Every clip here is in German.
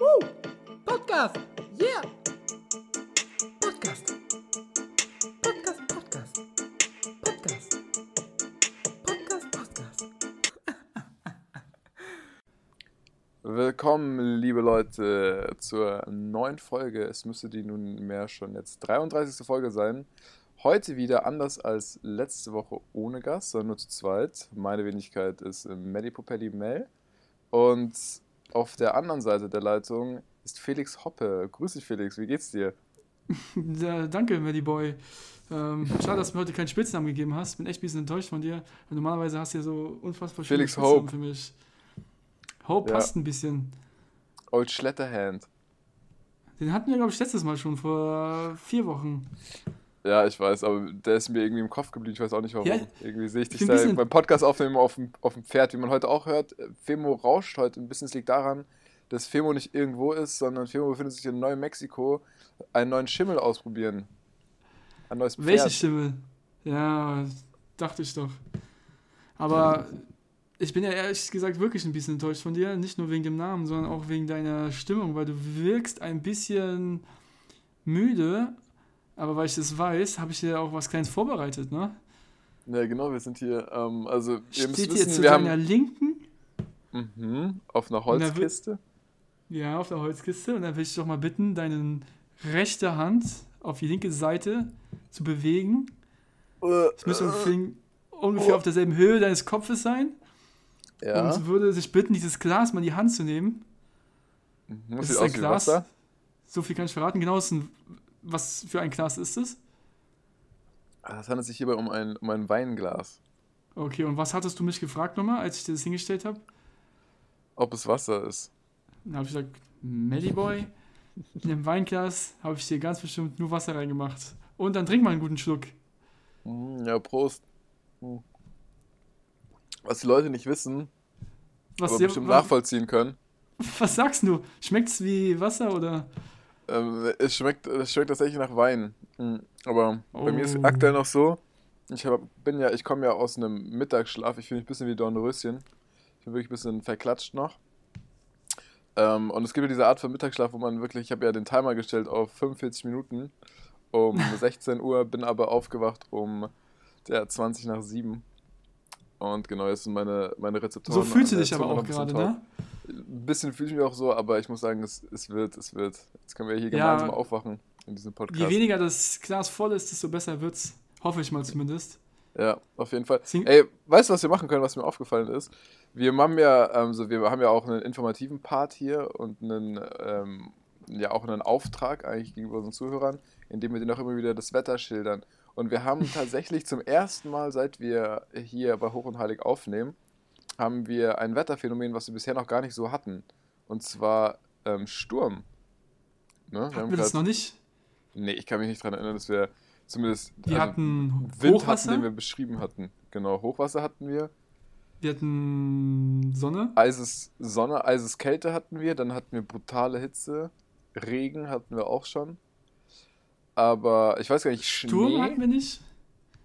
Woo! Podcast! Yeah! Podcast! Podcast, Podcast! Podcast! Podcast, Podcast! Willkommen, liebe Leute, zur neuen Folge. Es müsste die nunmehr schon jetzt 33. Folge sein. Heute wieder anders als letzte Woche ohne Gast, sondern nur zu zweit. Meine Wenigkeit ist Melly Popelli Mel. Und auf der anderen Seite der Leitung ist Felix Hoppe. Grüß dich, Felix. Wie geht's dir? Ja, danke, Melly Boy. Ähm, schade, dass du mir heute keinen Spitznamen gegeben hast. Bin echt ein bisschen enttäuscht von dir. Normalerweise hast du ja so unfassbar schöne Felix Spitznamen Hope. für mich. Hope Ja. passt ein bisschen. Old Schletterhand. Den hatten wir, glaube ich, letztes Mal schon, vor vier Wochen. Ja, ich weiß, aber der ist mir irgendwie im Kopf geblieben. Ich weiß auch nicht warum. Ja, irgendwie sehe ich dich da beim Podcast aufnehmen auf dem, auf dem Pferd, wie man heute auch hört. Femo rauscht heute ein bisschen. Es liegt daran, dass Femo nicht irgendwo ist, sondern Femo befindet sich in Neu-Mexiko. Einen neuen Schimmel ausprobieren. Ein neues Pferd. Welche Stimme? Ja, dachte ich doch. Aber ich bin ja ehrlich gesagt wirklich ein bisschen enttäuscht von dir. Nicht nur wegen dem Namen, sondern auch wegen deiner Stimmung, weil du wirkst ein bisschen müde. Aber weil ich das weiß, habe ich dir auch was Kleines vorbereitet, ne? Ja, genau, wir sind hier. Ähm, also, ihr müsst Steht hier wissen, zu wir deiner haben Linken, mhm, auf einer Holzkiste. ja, auf der Holzkiste. Und dann will ich dich doch mal bitten, deine rechte Hand auf die linke Seite zu bewegen. Es müsste ungefähr, ungefähr auf derselben Höhe deines Kopfes sein. Ja. Und würde sich bitten, dieses Glas mal in die Hand zu nehmen. Muss ist sieht ein Glas. So viel kann ich verraten. Genau, ist ein, was für ein Glas ist es? Ah, Es handelt sich hierbei um ein, um ein Weinglas. Okay, und was hattest du mich gefragt nochmal, als ich dir das hingestellt habe? Ob es Wasser ist. Dann habe ich gesagt, Mellyboy, in dem Weinglas habe ich dir ganz bestimmt nur Wasser reingemacht. Und dann trink mal einen guten Schluck. Mhm, ja, Prost. Mhm. Was die Leute nicht wissen, Was, aber dir- bestimmt was, nachvollziehen können. was sagst du? Schmeckt's wie Wasser oder? Ähm, es, schmeckt, es schmeckt tatsächlich nach Wein. Mhm. Aber bei mir ist Oh. aktuell noch so, ich hab, bin ja, ich komme ja aus einem Mittagsschlaf, ich fühle mich ein bisschen wie Dornröschen. Ich bin wirklich ein bisschen verklatscht noch. Ähm, und es gibt ja diese Art von Mittagsschlaf, wo man wirklich, ich habe ja den Timer gestellt auf 45 Minuten um 16 Uhr, bin aber aufgewacht um ja, 20 nach 7. Und genau, jetzt sind meine, meine Rezeptoren. So fühlst du an der dich aber auch gerade, ne? Ein bisschen fühle ich mich auch so, aber ich muss sagen, es, es wird, es wird. Jetzt können wir hier Ja. gemeinsam aufwachen in diesem Podcast. Je weniger das Glas voll ist, desto besser wird's. Hoffe ich mal zumindest. Ja, auf jeden Fall. Ey, weißt du, was wir machen können, was mir aufgefallen ist? Wir haben ja, ähm, so, wir haben ja auch einen informativen Part hier und einen, ähm, ja auch einen Auftrag eigentlich gegenüber unseren Zuhörern, indem wir denen auch immer wieder das Wetter schildern. Und wir haben tatsächlich zum ersten Mal, seit wir hier bei Hoch und Heilig aufnehmen, haben wir ein Wetterphänomen, was wir bisher noch gar nicht so hatten. Und zwar ähm, Sturm. Ne? Hatten wir das grad- noch nicht? Nee, ich kann mich nicht daran erinnern, dass wir zumindest Wir hatten Wind Hochwasser, hatten, den wir beschrieben hatten. Genau, Hochwasser hatten wir, wir hatten Sonne. eises Sonne, eises Kälte hatten wir, dann hatten wir brutale Hitze, Regen hatten wir auch schon. Aber ich weiß gar nicht, Sturm Schnee? hatten wir nicht.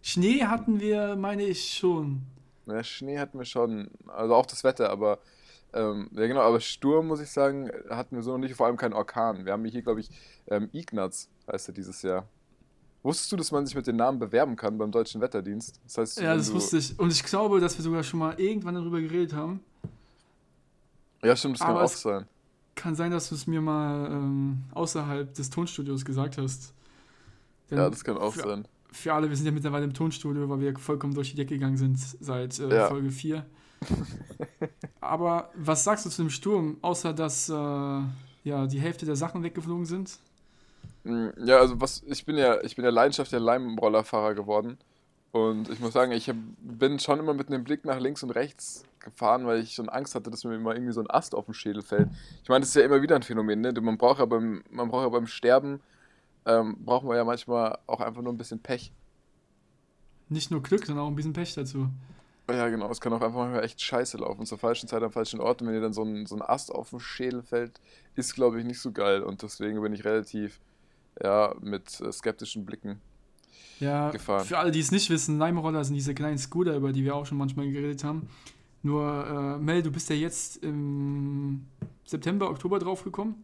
Schnee hatten wir, meine ich, schon. Ja, Schnee hatten wir schon, also auch das Wetter, aber ähm, ja genau, aber Sturm, muss ich sagen, hatten wir so noch nicht, vor allem keinen Orkan. Wir haben hier, glaube ich, ähm, Ignaz heißt er dieses Jahr. Wusstest du, dass man sich mit den Namen bewerben kann beim Deutschen Wetterdienst? Das heißt, Ja, das wusste ich. Und ich glaube, dass wir sogar schon mal irgendwann darüber geredet haben. Ja, stimmt, das kann Aber auch es- sein. Kann sein, dass du es mir mal ähm, außerhalb des Tonstudios gesagt hast. Denn Ja, das kann auch für, sein. Für alle, wir sind ja mittlerweile im Tonstudio, weil wir vollkommen durch die Decke gegangen sind seit äh, Ja. Folge 4. Aber was sagst du zu dem Sturm, außer dass äh, ja, die Hälfte der Sachen weggeflogen sind? Mm, Ja, also was, ich bin ja, ich bin ja leidenschaftlicher Leimrollerfahrer geworden. Und ich muss sagen, ich hab, bin schon immer mit einem Blick nach links und rechts gefahren, weil ich schon Angst hatte, dass mir mal irgendwie so ein Ast auf den Schädel fällt. Ich meine, das ist ja immer wieder ein Phänomen, ne? Man braucht ja beim, man braucht ja beim Sterben, ähm, brauchen wir ja manchmal auch einfach nur ein bisschen Pech. Nicht nur Glück, sondern auch ein bisschen Pech dazu. Ja, genau, es kann auch einfach manchmal echt scheiße laufen, zur falschen Zeit am falschen Ort. Und wenn dir dann so ein, so ein Ast auf den Schädel fällt, ist, glaube ich, nicht so geil. Und deswegen bin ich relativ, ja, mit äh, skeptischen Blicken Ja, gefahren. für alle, die es nicht wissen, Leimroller sind diese kleinen Scooter, über die wir auch schon manchmal geredet haben. Nur, äh, Mel, du bist ja jetzt im September, Oktober drauf gekommen.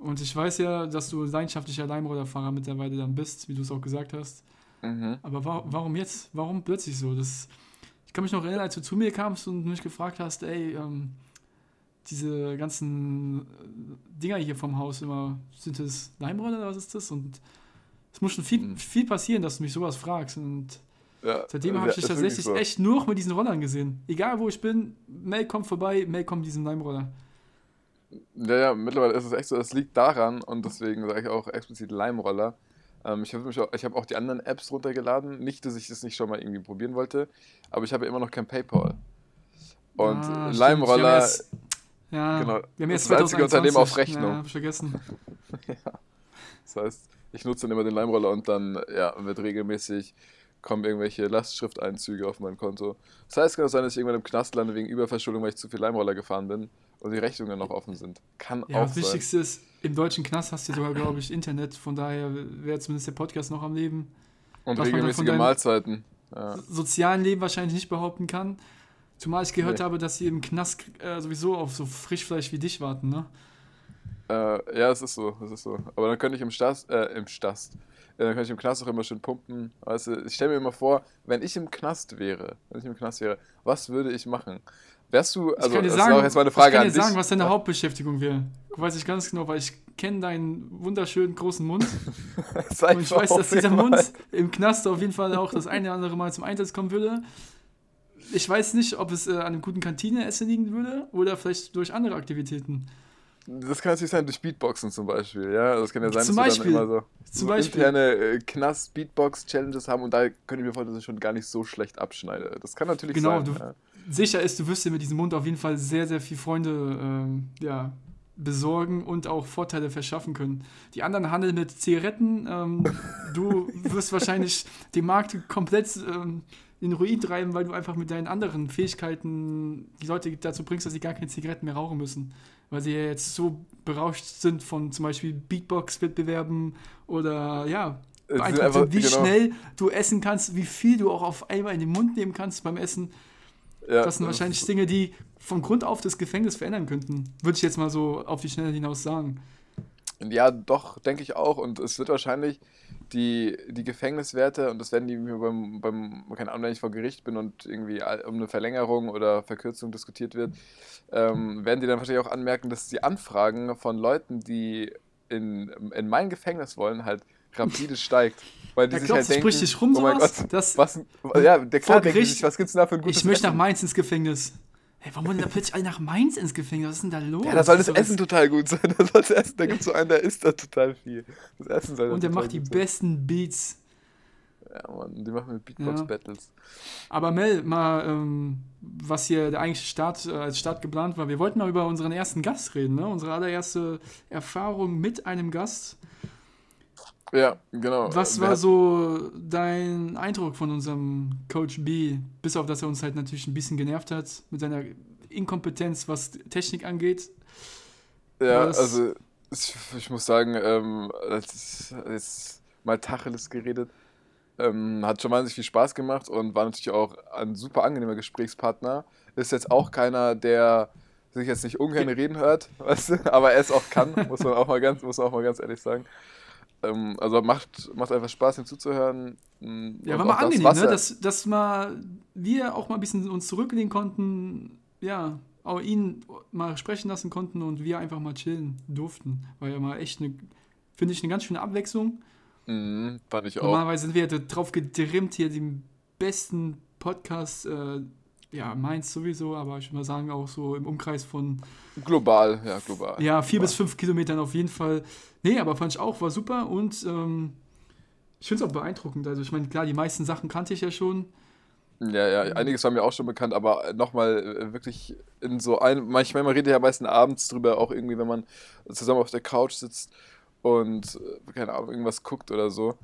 Und ich weiß ja, dass du leidenschaftlicher Leimrollerfahrer mittlerweile dann bist, wie du es auch gesagt hast. Mhm. Aber wa warum jetzt? Warum plötzlich so? Das, ich kann mich noch erinnern, als du zu mir kamst und mich gefragt hast, ey, ähm, diese ganzen äh, Dinger hier vom Haus immer, sind das Leimroller oder was ist das? Und es muss schon viel, Mhm. viel passieren, dass du mich sowas fragst. Und Ja, seitdem ja, habe ich dich tatsächlich so. echt nur noch mit diesen Rollern gesehen. Egal wo ich bin, Mel kommt vorbei, Mel kommt mit diesem Leimroller. Ja, ja, mittlerweile ist es echt so, das liegt daran und deswegen sage ich auch explizit Leimroller. Ähm, ich habe mich auch, auch die anderen Apps runtergeladen. Nicht, dass ich das nicht schon mal irgendwie probieren wollte, aber ich habe ja immer noch kein PayPal. Und Ah, Leimroller, Ja, genau, wir haben das jetzt ist das einzige 2021. Unternehmen auf Rechnung. Ja, hab ich vergessen. Das heißt, ich nutze dann immer den Leimroller und dann ja, wird regelmäßig kommen irgendwelche Lastschrifteinzüge auf mein Konto. Das heißt, kann es sein, dass ich irgendwann im Knast lande wegen Überverschuldung, weil ich zu viel Leimroller gefahren bin und die Rechnungen noch offen sind. Kann Ja, auch das sein. Wichtigste ist, im deutschen Knast hast du sogar, glaube ich, Internet. Von daher wäre zumindest der Podcast noch am Leben. Und regelmäßige Mahlzeiten. Ja. Sozialen Leben wahrscheinlich nicht behaupten kann. Zumal ich gehört Nee. habe, dass sie im Knast äh, sowieso auf so Frischfleisch wie dich warten, ne? Äh, ja, es ist so, es ist so. Aber dann könnte ich im Stast, äh, im Stast, äh, dann könnte ich im Knast auch immer schön pumpen. Weißt du, ich stelle mir immer vor, wenn ich im Knast wäre, wenn ich im Knast wäre, was würde ich machen? Wärst du, Ich also kann dir das sagen, ist auch jetzt mal eine Frage ich kann an dir dich. sagen, was deine. Hauptbeschäftigung wäre. Weiß ich ganz genau, weil ich kenne deinen wunderschönen großen Mund. Und ich weiß, dass dieser. Mund im Knast auf jeden Fall auch das eine oder andere Mal zum Einsatz kommen würde. Ich weiß nicht, ob es äh, an einem guten Kantineessen liegen würde oder vielleicht durch andere Aktivitäten. Das kann natürlich sein durch Beatboxen zum Beispiel, ja. Das kann ja sein, Zum dass Beispiel. wir dann immer so, so interne äh, Knast-Beatbox-Challenges haben und da könnte ich mir vorstellen, dass ich schon gar nicht so schlecht abschneide. Das kann natürlich Genau, sein. du- ja. Sicher ist, du wirst dir mit diesem Mund auf jeden Fall sehr, sehr viele Freunde ähm, ja, besorgen und auch Vorteile verschaffen können. Die anderen handeln mit Zigaretten. Ähm, du wirst wahrscheinlich den Markt komplett ähm, in Ruin treiben, weil du einfach mit deinen anderen Fähigkeiten die Leute dazu bringst, dass sie gar keine Zigaretten mehr rauchen müssen. Weil sie ja jetzt so berauscht sind von zum Beispiel Beatbox-Wettbewerben oder ja, beeindruckt einfach- sind, wie genau. schnell du essen kannst, wie viel du auch auf einmal in den Mund nehmen kannst beim Essen. Ja, Das sind wahrscheinlich Dinge, die von Grund auf das Gefängnis verändern könnten. Würde ich jetzt mal so auf die Schnelle hinaus sagen. Ja, doch, denke ich auch. Und es wird wahrscheinlich die, die Gefängniswerte, und das werden die mir beim, beim, keine Ahnung, wenn ich vor Gericht bin und irgendwie um eine Verlängerung oder Verkürzung diskutiert wird, ähm, werden die dann wahrscheinlich auch anmerken, dass die Anfragen von Leuten, die in, in mein Gefängnis wollen, halt rapide steigt. Weil die Da sich glaubst halt denken, dich rum oh mein sowas? Gott, Das- was, ja, der klar Gericht, sich, was gibt's denn da für ein gutes Ich möchte nach? Mainz ins Gefängnis. Hey, warum wollen da plötzlich alle nach Mainz ins Gefängnis? Was ist denn da los? Ja, da soll das Essen total gut sein. Da, soll das Essen, da gibt es so einen, der isst da total viel. Das Essen soll Und der macht die sein. besten Beats. Ja, Mann, die machen mit Beatbox-Battles. Aber Mel, mal, ähm, was hier der eigentliche Start äh, als Start geplant war. Wir wollten mal über unseren ersten Gast reden, ne? Unsere allererste Erfahrung mit einem Gast. Ja, genau. Was war so dein Eindruck von unserem Coach B? Bis auf, dass er uns halt natürlich ein bisschen genervt hat mit seiner Inkompetenz, was Technik angeht. Ja, was- also ich, ich muss sagen, ähm, ist jetzt mal Tacheles geredet. Ähm, hat schon wahnsinnig viel Spaß gemacht und war natürlich auch ein super angenehmer Gesprächspartner. Ist jetzt auch keiner, der sich jetzt nicht ungern reden hört, weißt du, aber er es auch kann, muss man auch mal ganz, muss man auch mal ganz ehrlich sagen. Ähm, also macht, macht einfach Spaß, ihm zuzuhören. Mm, Ja, war mal das, angenehm, was ne? dass, dass mal wir auch mal ein bisschen uns zurücklehnen konnten, ja, auch ihn mal sprechen lassen konnten und wir einfach mal chillen durften. War ja mal echt eine, finde ich, eine ganz schöne Abwechslung. Mhm, fand ich auch. Normalerweise sind wir ja drauf gedrimmt, hier den besten Podcast, äh, ja, meins sowieso, aber ich würde mal sagen, auch so im Umkreis von Global, ja, global. ja, vier global. bis fünf Kilometern auf jeden Fall. Nee, aber fand ich auch, war super und ähm, ich finde es auch beeindruckend. Also ich meine, klar, die meisten Sachen kannte ich ja schon. Ja, ja, einiges war mir auch schon bekannt, aber nochmal wirklich in so einem, manchmal man redet ja meistens abends drüber, auch irgendwie, wenn man zusammen auf der Couch sitzt und, äh, keine Ahnung, irgendwas guckt oder so,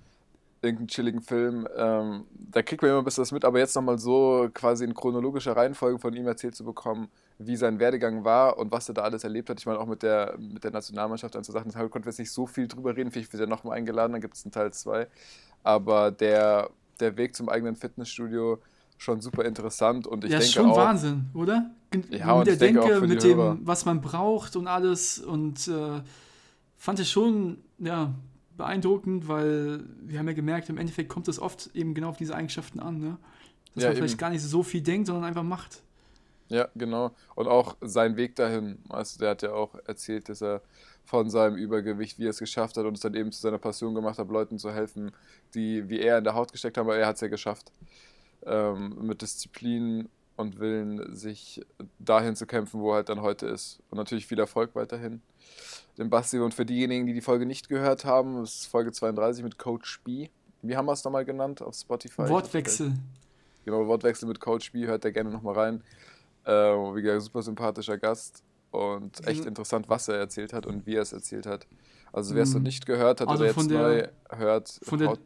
irgendeinen chilligen Film, ähm, da kriegt man immer ein bisschen das mit, aber jetzt nochmal so quasi in chronologischer Reihenfolge von ihm erzählt zu bekommen, wie sein Werdegang war und was er da alles erlebt hat. Ich meine, auch mit der, mit der Nationalmannschaft und so Sachen, da konnten wir jetzt nicht so viel drüber reden, vielleicht wird er nochmal eingeladen, dann gibt es einen Teil 2, aber der, der Weg zum eigenen Fitnessstudio, schon super interessant und ich ja, denke schon auch, Wahnsinn, oder? Ja, mit und der ich denke Denke, mit dem, Hörer. was man braucht und alles. Und äh, fand ich schon, ja, beeindruckend, weil wir haben ja gemerkt, im Endeffekt kommt es oft eben genau auf diese Eigenschaften an, ne? Dass Ja, man vielleicht eben. gar nicht so viel denkt, sondern einfach macht. Ja, genau. Und auch sein Weg dahin. Also der hat ja auch erzählt, dass er von seinem Übergewicht, wie er es geschafft hat und es dann eben zu seiner Passion gemacht hat, Leuten zu helfen, die wie er in der Haut gesteckt haben, aber er hat es ja geschafft. Ähm, mit Disziplin und Willen, sich dahin zu kämpfen, wo er halt dann heute ist. Und natürlich viel Erfolg weiterhin. Dem Basti und für diejenigen, die die Folge nicht gehört haben, ist Folge 32 mit Coach B. Wie haben wir es nochmal genannt auf Spotify? Wortwechsel. Genau, Wortwechsel mit Coach B, hört da gerne nochmal rein. Äh, wie gesagt, super sympathischer Gast und echt Mhm. interessant, was er erzählt hat und wie er es erzählt hat. Also wer es noch Mhm. nicht gehört hat Also oder jetzt der- neu hört, von der haut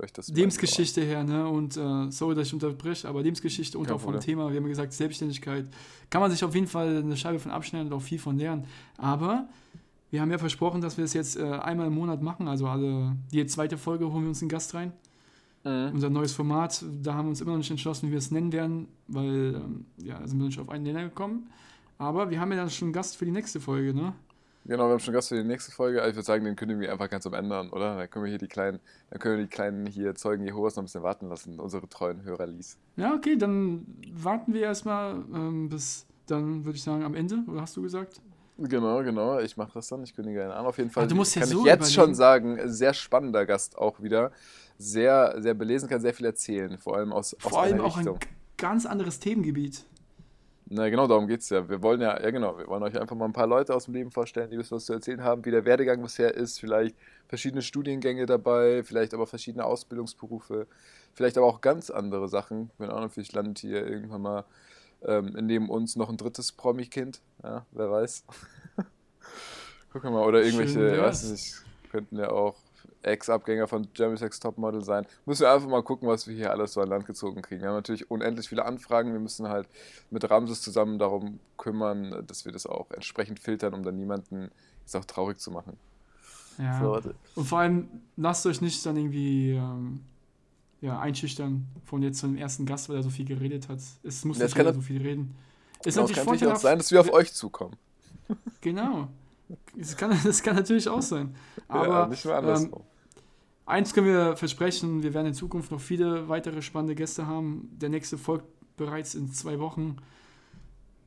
euch das Lebensgeschichte her, ne? Und äh, sorry, dass ich unterbreche, aber Lebensgeschichte und Kein auch vom. Thema, wir haben ja gesagt, Selbstständigkeit, kann man sich auf jeden Fall eine Scheibe von abschneiden und auch viel von lernen. Aber wir haben ja versprochen, dass wir es jetzt äh, einmal im Monat machen, also alle, die zweite Folge holen wir uns einen Gast rein. Mhm. Unser neues Format, da haben wir uns immer noch nicht entschlossen, wie wir es nennen werden, weil, ähm, ja, da sind wir nicht auf einen Nenner gekommen. Aber wir haben ja dann schon einen Gast für die nächste Folge, ne? Genau, wir haben schon Gast für die nächste Folge. Also Ich würde sagen, den kündigen wir einfach ganz am Ende an, oder? Dann können wir hier die kleinen, dann können wir die kleinen hier Zeugen Jehovas noch ein bisschen warten lassen, unsere treuen Hörer lies. Ja, okay, dann warten wir erstmal ähm, bis dann, würde ich sagen, am Ende, oder hast du gesagt? Genau, genau. Ich mache das dann. Ich kündige ihn an. Auf jeden Fall Ah, du musst ja kann so ich jetzt schon überlegen. sagen, sehr spannender Gast auch wieder. Sehr, sehr belesen, kann sehr viel erzählen. Vor allem aus, aus Vor allem einer auch ein Richtung. g- ganz anderes Themengebiet. Na genau, darum geht's ja. Wir wollen ja, ja genau, wir wollen euch einfach mal ein paar Leute aus dem Leben vorstellen, die wissen, was zu erzählen haben, wie der Werdegang bisher ist, vielleicht verschiedene Studiengänge dabei, vielleicht aber verschiedene Ausbildungsberufe, vielleicht aber auch ganz andere Sachen. Wenn auch natürlich landet hier irgendwann mal ähm, neben uns noch ein drittes Promi-Kind, ja, wer weiß. Gucken wir mal, oder irgendwelche, Schön weiß nicht, könnten ja auch Ex-Abgänger von Jeremy Sex Topmodel sein. Müssen wir einfach mal gucken, was wir hier alles so an Land gezogen kriegen. Wir haben natürlich unendlich viele Anfragen. Wir müssen halt mit Ramses zusammen darum kümmern, dass wir das auch entsprechend filtern, um dann niemanden jetzt auch traurig zu machen. Ja. So. Und vor allem, lasst euch nicht dann irgendwie ähm, ja, einschüchtern von jetzt so einem ersten Gast, weil er so viel geredet hat. Es muss Das nicht jeder so viel reden. Genau, es natürlich kann natürlich auch sein, dass wir auf euch zukommen. Genau. Das kann, das kann natürlich auch sein. Aber ja, nicht mehr andersrum. Eins können wir versprechen, wir werden in Zukunft noch viele weitere spannende Gäste haben. Der nächste folgt bereits in zwei Wochen.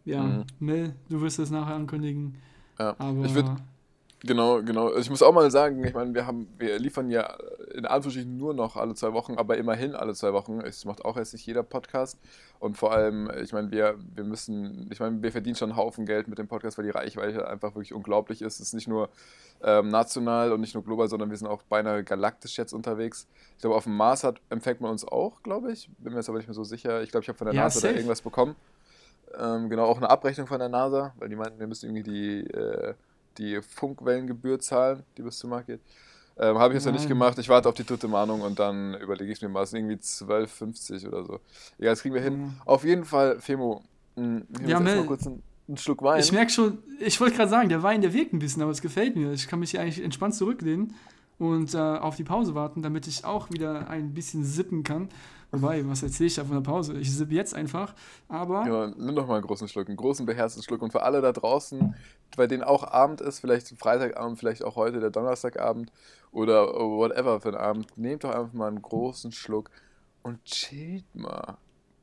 Ja, Mhm. Mel, du wirst es nachher ankündigen. ja. Aber Ich würd- Genau, genau. Also ich muss auch mal sagen, ich meine, wir haben, wir liefern ja in Anführungsstrichen nur noch alle zwei Wochen, aber immerhin alle zwei Wochen. Es macht auch erst nicht jeder Podcast. Und vor allem, ich meine, wir, wir müssen, ich meine, wir verdienen schon einen Haufen Geld mit dem Podcast, weil die Reichweite einfach wirklich unglaublich ist. Es ist nicht nur ähm, national und nicht nur global, sondern wir sind auch beinahe galaktisch jetzt unterwegs. Ich glaube, auf dem Mars hat, empfängt man uns auch, glaube ich. Bin mir jetzt aber nicht mehr so sicher. Ich glaube, ich habe von der Ja, NASA da safe. irgendwas bekommen. Ähm, genau, auch eine Abrechnung von der NASA, weil die meinten, wir müssen irgendwie die, äh, die Funkwellengebühr zahlen, die bis zum Markt geht. Ähm, Habe ich jetzt noch nicht gemacht. Ich warte auf die dritte Mahnung und dann überlege ich mir mal. Es sind irgendwie 12,50 oder so. Egal, das kriegen wir hin. Mhm. Auf jeden Fall, Femo, mh, ich Ja, mal kurz einen, einen Schluck Wein. Ich merke schon, ich wollte gerade sagen, der Wein, der wirkt ein bisschen, aber es gefällt mir. Ich kann mich hier eigentlich entspannt zurücklehnen und äh, auf die Pause warten, damit ich auch wieder ein bisschen sippen kann. Wobei, was erzähle ich da von der Pause? Ich sippe jetzt einfach, aber Genau, nimm doch mal einen großen Schluck, einen großen beherzten Schluck. Und für alle da draußen, bei denen auch Abend ist, vielleicht Freitagabend, vielleicht auch heute der Donnerstagabend oder whatever für einen Abend, nehmt doch einfach mal einen großen Schluck und chillt mal.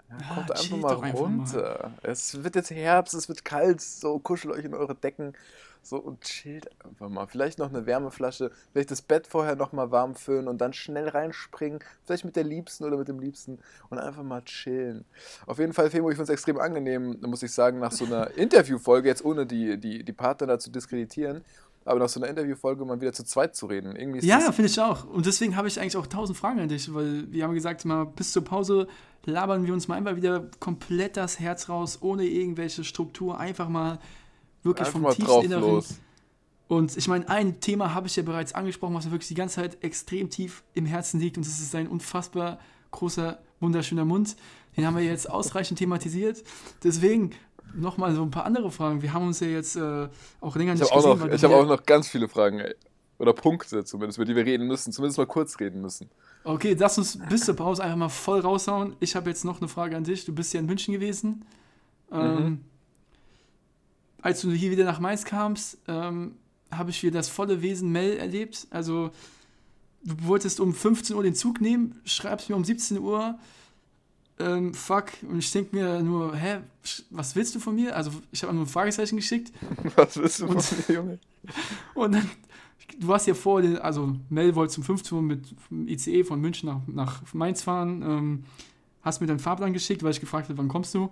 Ja, Ja, kommt einfach chillt mal doch einfach runter. Es wird jetzt Herbst, es wird kalt, so kuschelt euch in eure Decken so und chillt einfach mal. Vielleicht noch eine Wärmeflasche, vielleicht das Bett vorher noch mal warm föhnen und dann schnell reinspringen, vielleicht mit der Liebsten oder mit dem Liebsten und einfach mal chillen. Auf jeden Fall, Femo, ich finde es extrem angenehm, muss ich sagen, nach so einer Interviewfolge, jetzt ohne die, die, die Partner da zu diskreditieren, aber nach so einer Interviewfolge mal wieder zu zweit zu reden. Irgendwie Ja, finde ich auch. Und deswegen habe ich eigentlich auch tausend Fragen an dich, weil wir haben gesagt, mal bis zur Pause labern wir uns mal einfach wieder komplett das Herz raus, ohne irgendwelche Struktur, einfach mal wirklich einfach vom mal tiefsten Inneren. los. Und ich meine, ein Thema habe ich ja bereits angesprochen, was mir wirklich die ganze Zeit extrem tief im Herzen liegt und das ist sein unfassbar großer, wunderschöner Mund. Den haben wir jetzt ausreichend thematisiert. Deswegen nochmal so ein paar andere Fragen. Wir haben uns ja jetzt äh, auch länger Ich nicht habe gesehen. noch- ich du hab ja- auch noch ganz viele Fragen, ey. Oder Punkte zumindest, über die wir reden müssen. Zumindest mal kurz reden müssen. Okay, lass uns bis zur Pause einfach mal voll raushauen. Ich habe jetzt noch eine Frage an dich. Du bist ja in München gewesen. Ähm, Mhm. als du hier wieder nach Mainz kamst, ähm, habe ich wieder das volle Wesen Mel erlebt. Also, du wolltest um 15 Uhr den Zug nehmen, schreibst mir um 17 Uhr, ähm, fuck, und ich denke mir nur, hä, was willst du von mir? Also, ich habe nur ein Fragezeichen geschickt Was willst du von Und- mir, Junge? und dann, du hast ja vor, also Mel wollte zum 15 Uhr mit ICE von München nach, nach Mainz fahren. Ähm, hast mir dann Fahrplan geschickt, weil ich gefragt habe, wann kommst du?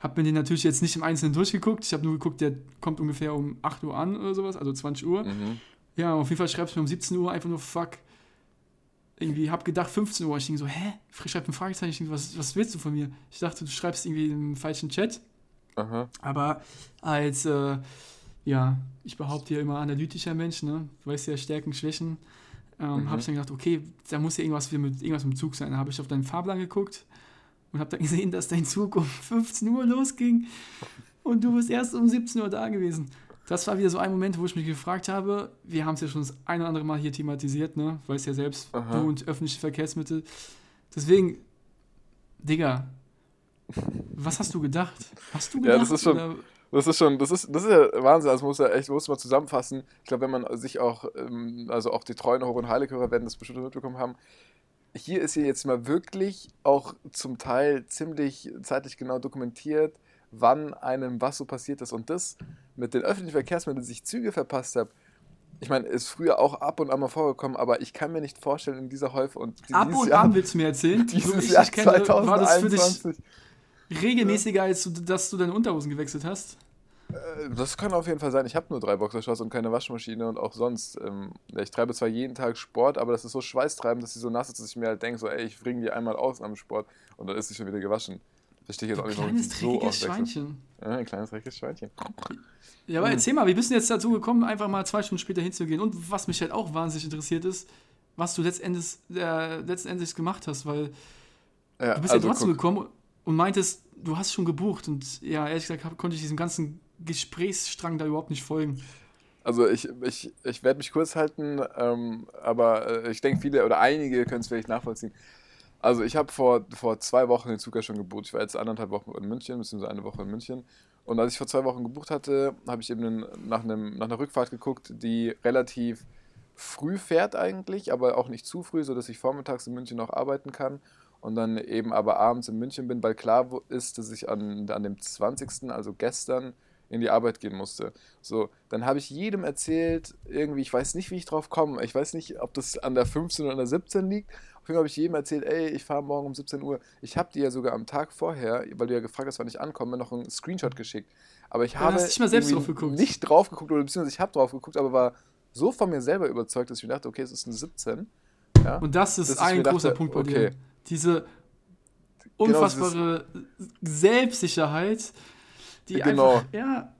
Hab mir den natürlich jetzt nicht im Einzelnen durchgeguckt. Ich habe nur geguckt, der kommt ungefähr um 8 Uhr an oder sowas, also 20 Uhr. Mhm. Ja, auf jeden Fall schreibst du mir um 17 Uhr einfach nur fuck. Irgendwie hab gedacht 15 Uhr. Ich denke so, hä? Ich schreibe ein Fragezeichen. Ich denk, was, was willst du von mir? Ich dachte, du schreibst irgendwie im falschen Chat. Aha. Aber als, äh, ja, ich behaupte ja immer analytischer Mensch, ne? Du weißt ja Stärken, Schwächen. Ähm, Mhm. Habe ich dann gedacht, okay, da muss ja irgendwas mit, irgendwas im Zug sein. Da habe ich auf deinen Fahrplan geguckt und habe dann gesehen, dass dein Zug um 15 Uhr losging und du bist erst um 17 Uhr da gewesen. Das war wieder so ein Moment, wo ich mich gefragt habe, wir haben es ja schon das ein oder andere Mal hier thematisiert, ne? Weißt ja selbst, Aha. du und öffentliche Verkehrsmittel. Deswegen, Digga, was hast du gedacht? Hast du Ja, gedacht? das ist schon- oder- Das ist schon, das ist, das ist ja Wahnsinn, also muss ja echt, muss man zusammenfassen. Ich glaube, wenn man sich auch, ähm, also auch die treuen Hoch- und Heiligehörer werden das bestimmt mitbekommen haben. Hier ist hier jetzt mal wirklich auch zum Teil ziemlich zeitlich genau dokumentiert, wann einem was so passiert ist. Und das mit den öffentlichen Verkehrsmitteln, dass ich Züge verpasst habe, ich meine, ist früher auch ab und an mal vorgekommen, aber ich kann mir nicht vorstellen, in dieser Häufe und Ab und Jahr, an willst du mir erzählen? Dieses ich Jahr dich kenne, war das für dich 2021. regelmäßiger, als du, dass du deine Unterhosen gewechselt hast? Äh, Das kann auf jeden Fall sein. Ich habe nur drei Boxershorts und keine Waschmaschine und auch sonst. Ähm, ich treibe zwar jeden Tag Sport, aber das ist so schweißtreibend, dass sie so nass ist, dass ich mir halt denke, so, ey, ich bringe die einmal aus am Sport und dann ist sie schon wieder gewaschen. Verstehe ich jetzt auch nicht, warum so dreckiges. Schweinchen. Ja, ein kleines dreckiges Schweinchen. Ja, aber Hm. erzähl mal, wie bist jetzt dazu gekommen, einfach mal zwei Stunden später hinzugehen? Und was mich halt auch wahnsinnig interessiert ist, was du letztendlich, äh, letztendlich gemacht hast, weil Ja, du bist also ja trotzdem guck, gekommen und meintest, du hast schon gebucht und ja, ehrlich gesagt hab, konnte ich diesem ganzen Gesprächsstrang da überhaupt nicht folgen. Also ich, ich, ich werde mich kurz halten, ähm, aber äh, ich denke, viele oder einige können es vielleicht nachvollziehen. Also ich habe vor, vor zwei Wochen den Zug ja schon gebucht. Ich war jetzt anderthalb Wochen in München, beziehungsweise eine Woche in München. Und als ich vor zwei Wochen gebucht hatte, habe ich eben nach, einem, nach einer Rückfahrt geguckt, die relativ früh fährt eigentlich, aber auch nicht zu früh, sodass ich vormittags in München noch arbeiten kann und dann eben aber abends in München bin, weil klar ist, dass ich an, an dem 20., also gestern, in die Arbeit gehen musste. So, dann habe ich jedem erzählt, irgendwie, ich weiß nicht, wie ich drauf komme. Ich weiß nicht, ob das an der 15 oder an der 17 liegt. Auf jeden Fall habe ich jedem erzählt, ey, ich fahre morgen um 17 Uhr. Ich habe dir ja sogar am Tag vorher, weil du ja gefragt hast, wann ich ankomme, noch einen Screenshot geschickt. Aber ich habe hast nicht mal selbst irgendwie drauf geguckt. nicht drauf geguckt, oder beziehungsweise ich habe drauf geguckt, aber war so von mir selber überzeugt, dass ich mir dachte, okay, es ist eine 17. Ja? Und das ist ein mir dachte, großer Punkt bei okay. dir. Diese Genau, unfassbare Selbstsicherheit, die Genau. einfach, ja,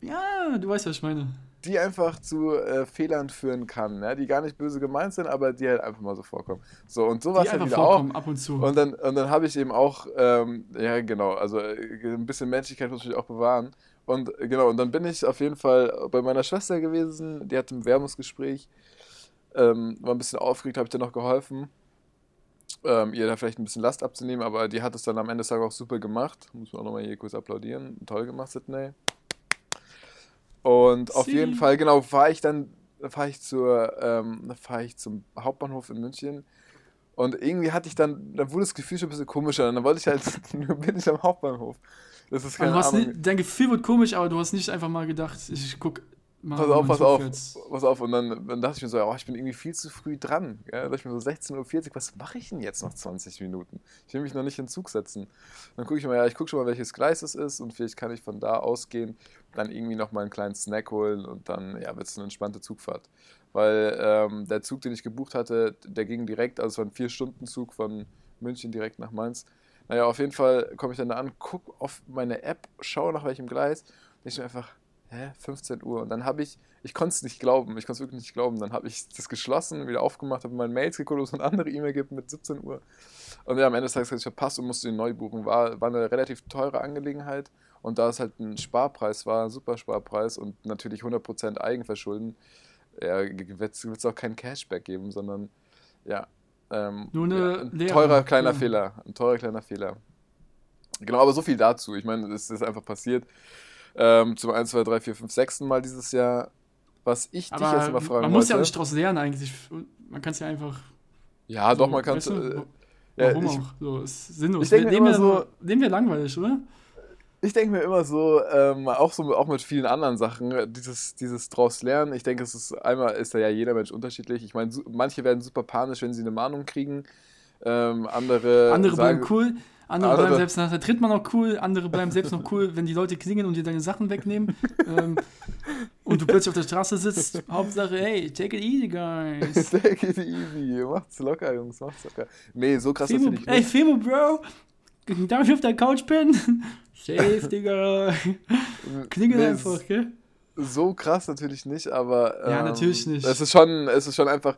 ja, du weißt, was ich meine. die einfach zu äh, Fehlern führen kann, ja? die gar nicht böse gemeint sind, aber die halt einfach mal so vorkommen. So, und so war es halt wieder auch. ab und zu. Und dann, und dann habe ich eben auch, ähm, ja genau, also äh, ein bisschen Menschlichkeit muss ich auch bewahren. Und äh, genau, und dann bin ich auf jeden Fall bei meiner Schwester gewesen, die hatte ein Werbungsgespräch, ähm, war ein bisschen aufgeregt, habe ich dann noch geholfen, ähm, ihr da vielleicht ein bisschen Last abzunehmen, aber die hat es dann am Ende des Tages auch super gemacht. Muss man auch nochmal hier kurz applaudieren. Toll gemacht, Sydney. Und auf Sie. jeden Fall, genau, fahre ich dann, fahre ich zur, ähm, fahre ich zum Hauptbahnhof in München. Und irgendwie hatte ich dann, dann wurde das Gefühl schon ein bisschen komischer. Und dann wollte ich halt, nur bin ich am Hauptbahnhof. Das ist keine Ahnung. nie, dein Gefühl wird komisch, aber du hast nicht einfach mal gedacht, ich guck mal. Pass auf, pass auf, pass auf. Und dann, dann dachte ich mir so, oh, ich bin irgendwie viel zu früh dran. Ja, da dachte ich mir so 16.40 Uhr, was mache ich denn jetzt noch 20 Minuten? Ich will mich noch nicht in den Zug setzen. Dann gucke ich mal, ja, ich gucke schon mal, welches Gleis es ist und vielleicht kann ich von da ausgehen, dann irgendwie noch mal einen kleinen Snack holen und dann ja, wird es eine entspannte Zugfahrt. Weil ähm, der Zug, den ich gebucht hatte, der ging direkt, also es war ein Vier-Stunden-Zug von München direkt nach Mainz. Naja, auf jeden Fall komme ich dann da an, gucke auf meine App, schaue nach welchem Gleis und ich mir einfach, hä, 15 Uhr. Und dann habe ich, ich konnte es nicht glauben, ich konnte es wirklich nicht glauben. Dann habe ich das geschlossen, wieder aufgemacht, habe in meinen Mails geguckt, ob es eine andere E-Mail gibt mit 17 Uhr. Und ja, am Ende des Tages habe ich verpasst und musste den neu buchen. War, war eine relativ teure Angelegenheit. Und da es halt ein Sparpreis war, ein super Sparpreis und natürlich 100% Eigenverschulden, ja, wird es auch keinen Cashback geben, sondern ja. Ähm, Nur eine ja, ein teurer kleiner Ja. Fehler. Ein teurer kleiner Fehler. Genau, aber so viel dazu. Ich meine, es ist einfach passiert. Ähm, zum 1, 2, 3, 4, 5, 6. Mal dieses Jahr. Was ich dich Aber jetzt mal fragen man muss ja auch wollte. nicht daraus lernen eigentlich. Man kann es ja einfach. ja, doch, so, man kann du, äh, wa- ja, Warum ich, auch? So, ist sinnlos. ich immer wir, so- leben wir langweilig, oder? Ich denke mir immer so, ähm, auch so, auch mit vielen anderen Sachen, äh, dieses, dieses draus lernen. Ich denke, es ist einmal ist da ja jeder Mensch unterschiedlich. Ich meine, manche werden super panisch, wenn sie eine Mahnung kriegen. Ähm, andere, Andere sagen, bleiben cool, andere, andere- bleiben selbst nach der Drittmal noch cool, andere bleiben selbst noch cool, wenn die Leute klingen und dir deine Sachen wegnehmen. ähm, und du plötzlich auf der Straße sitzt. Hauptsache, hey, take it easy, guys. Take it easy, macht's locker, Jungs, macht's locker. Nee, so krass Femo, natürlich ey, nicht. Femo, Bro, darf ich auf der Couch pennen? Safe, Digga. Klingel Nee, einfach, gell? So krass natürlich nicht, aber. Ja, ähm, natürlich nicht. Es ist schon, es ist schon einfach.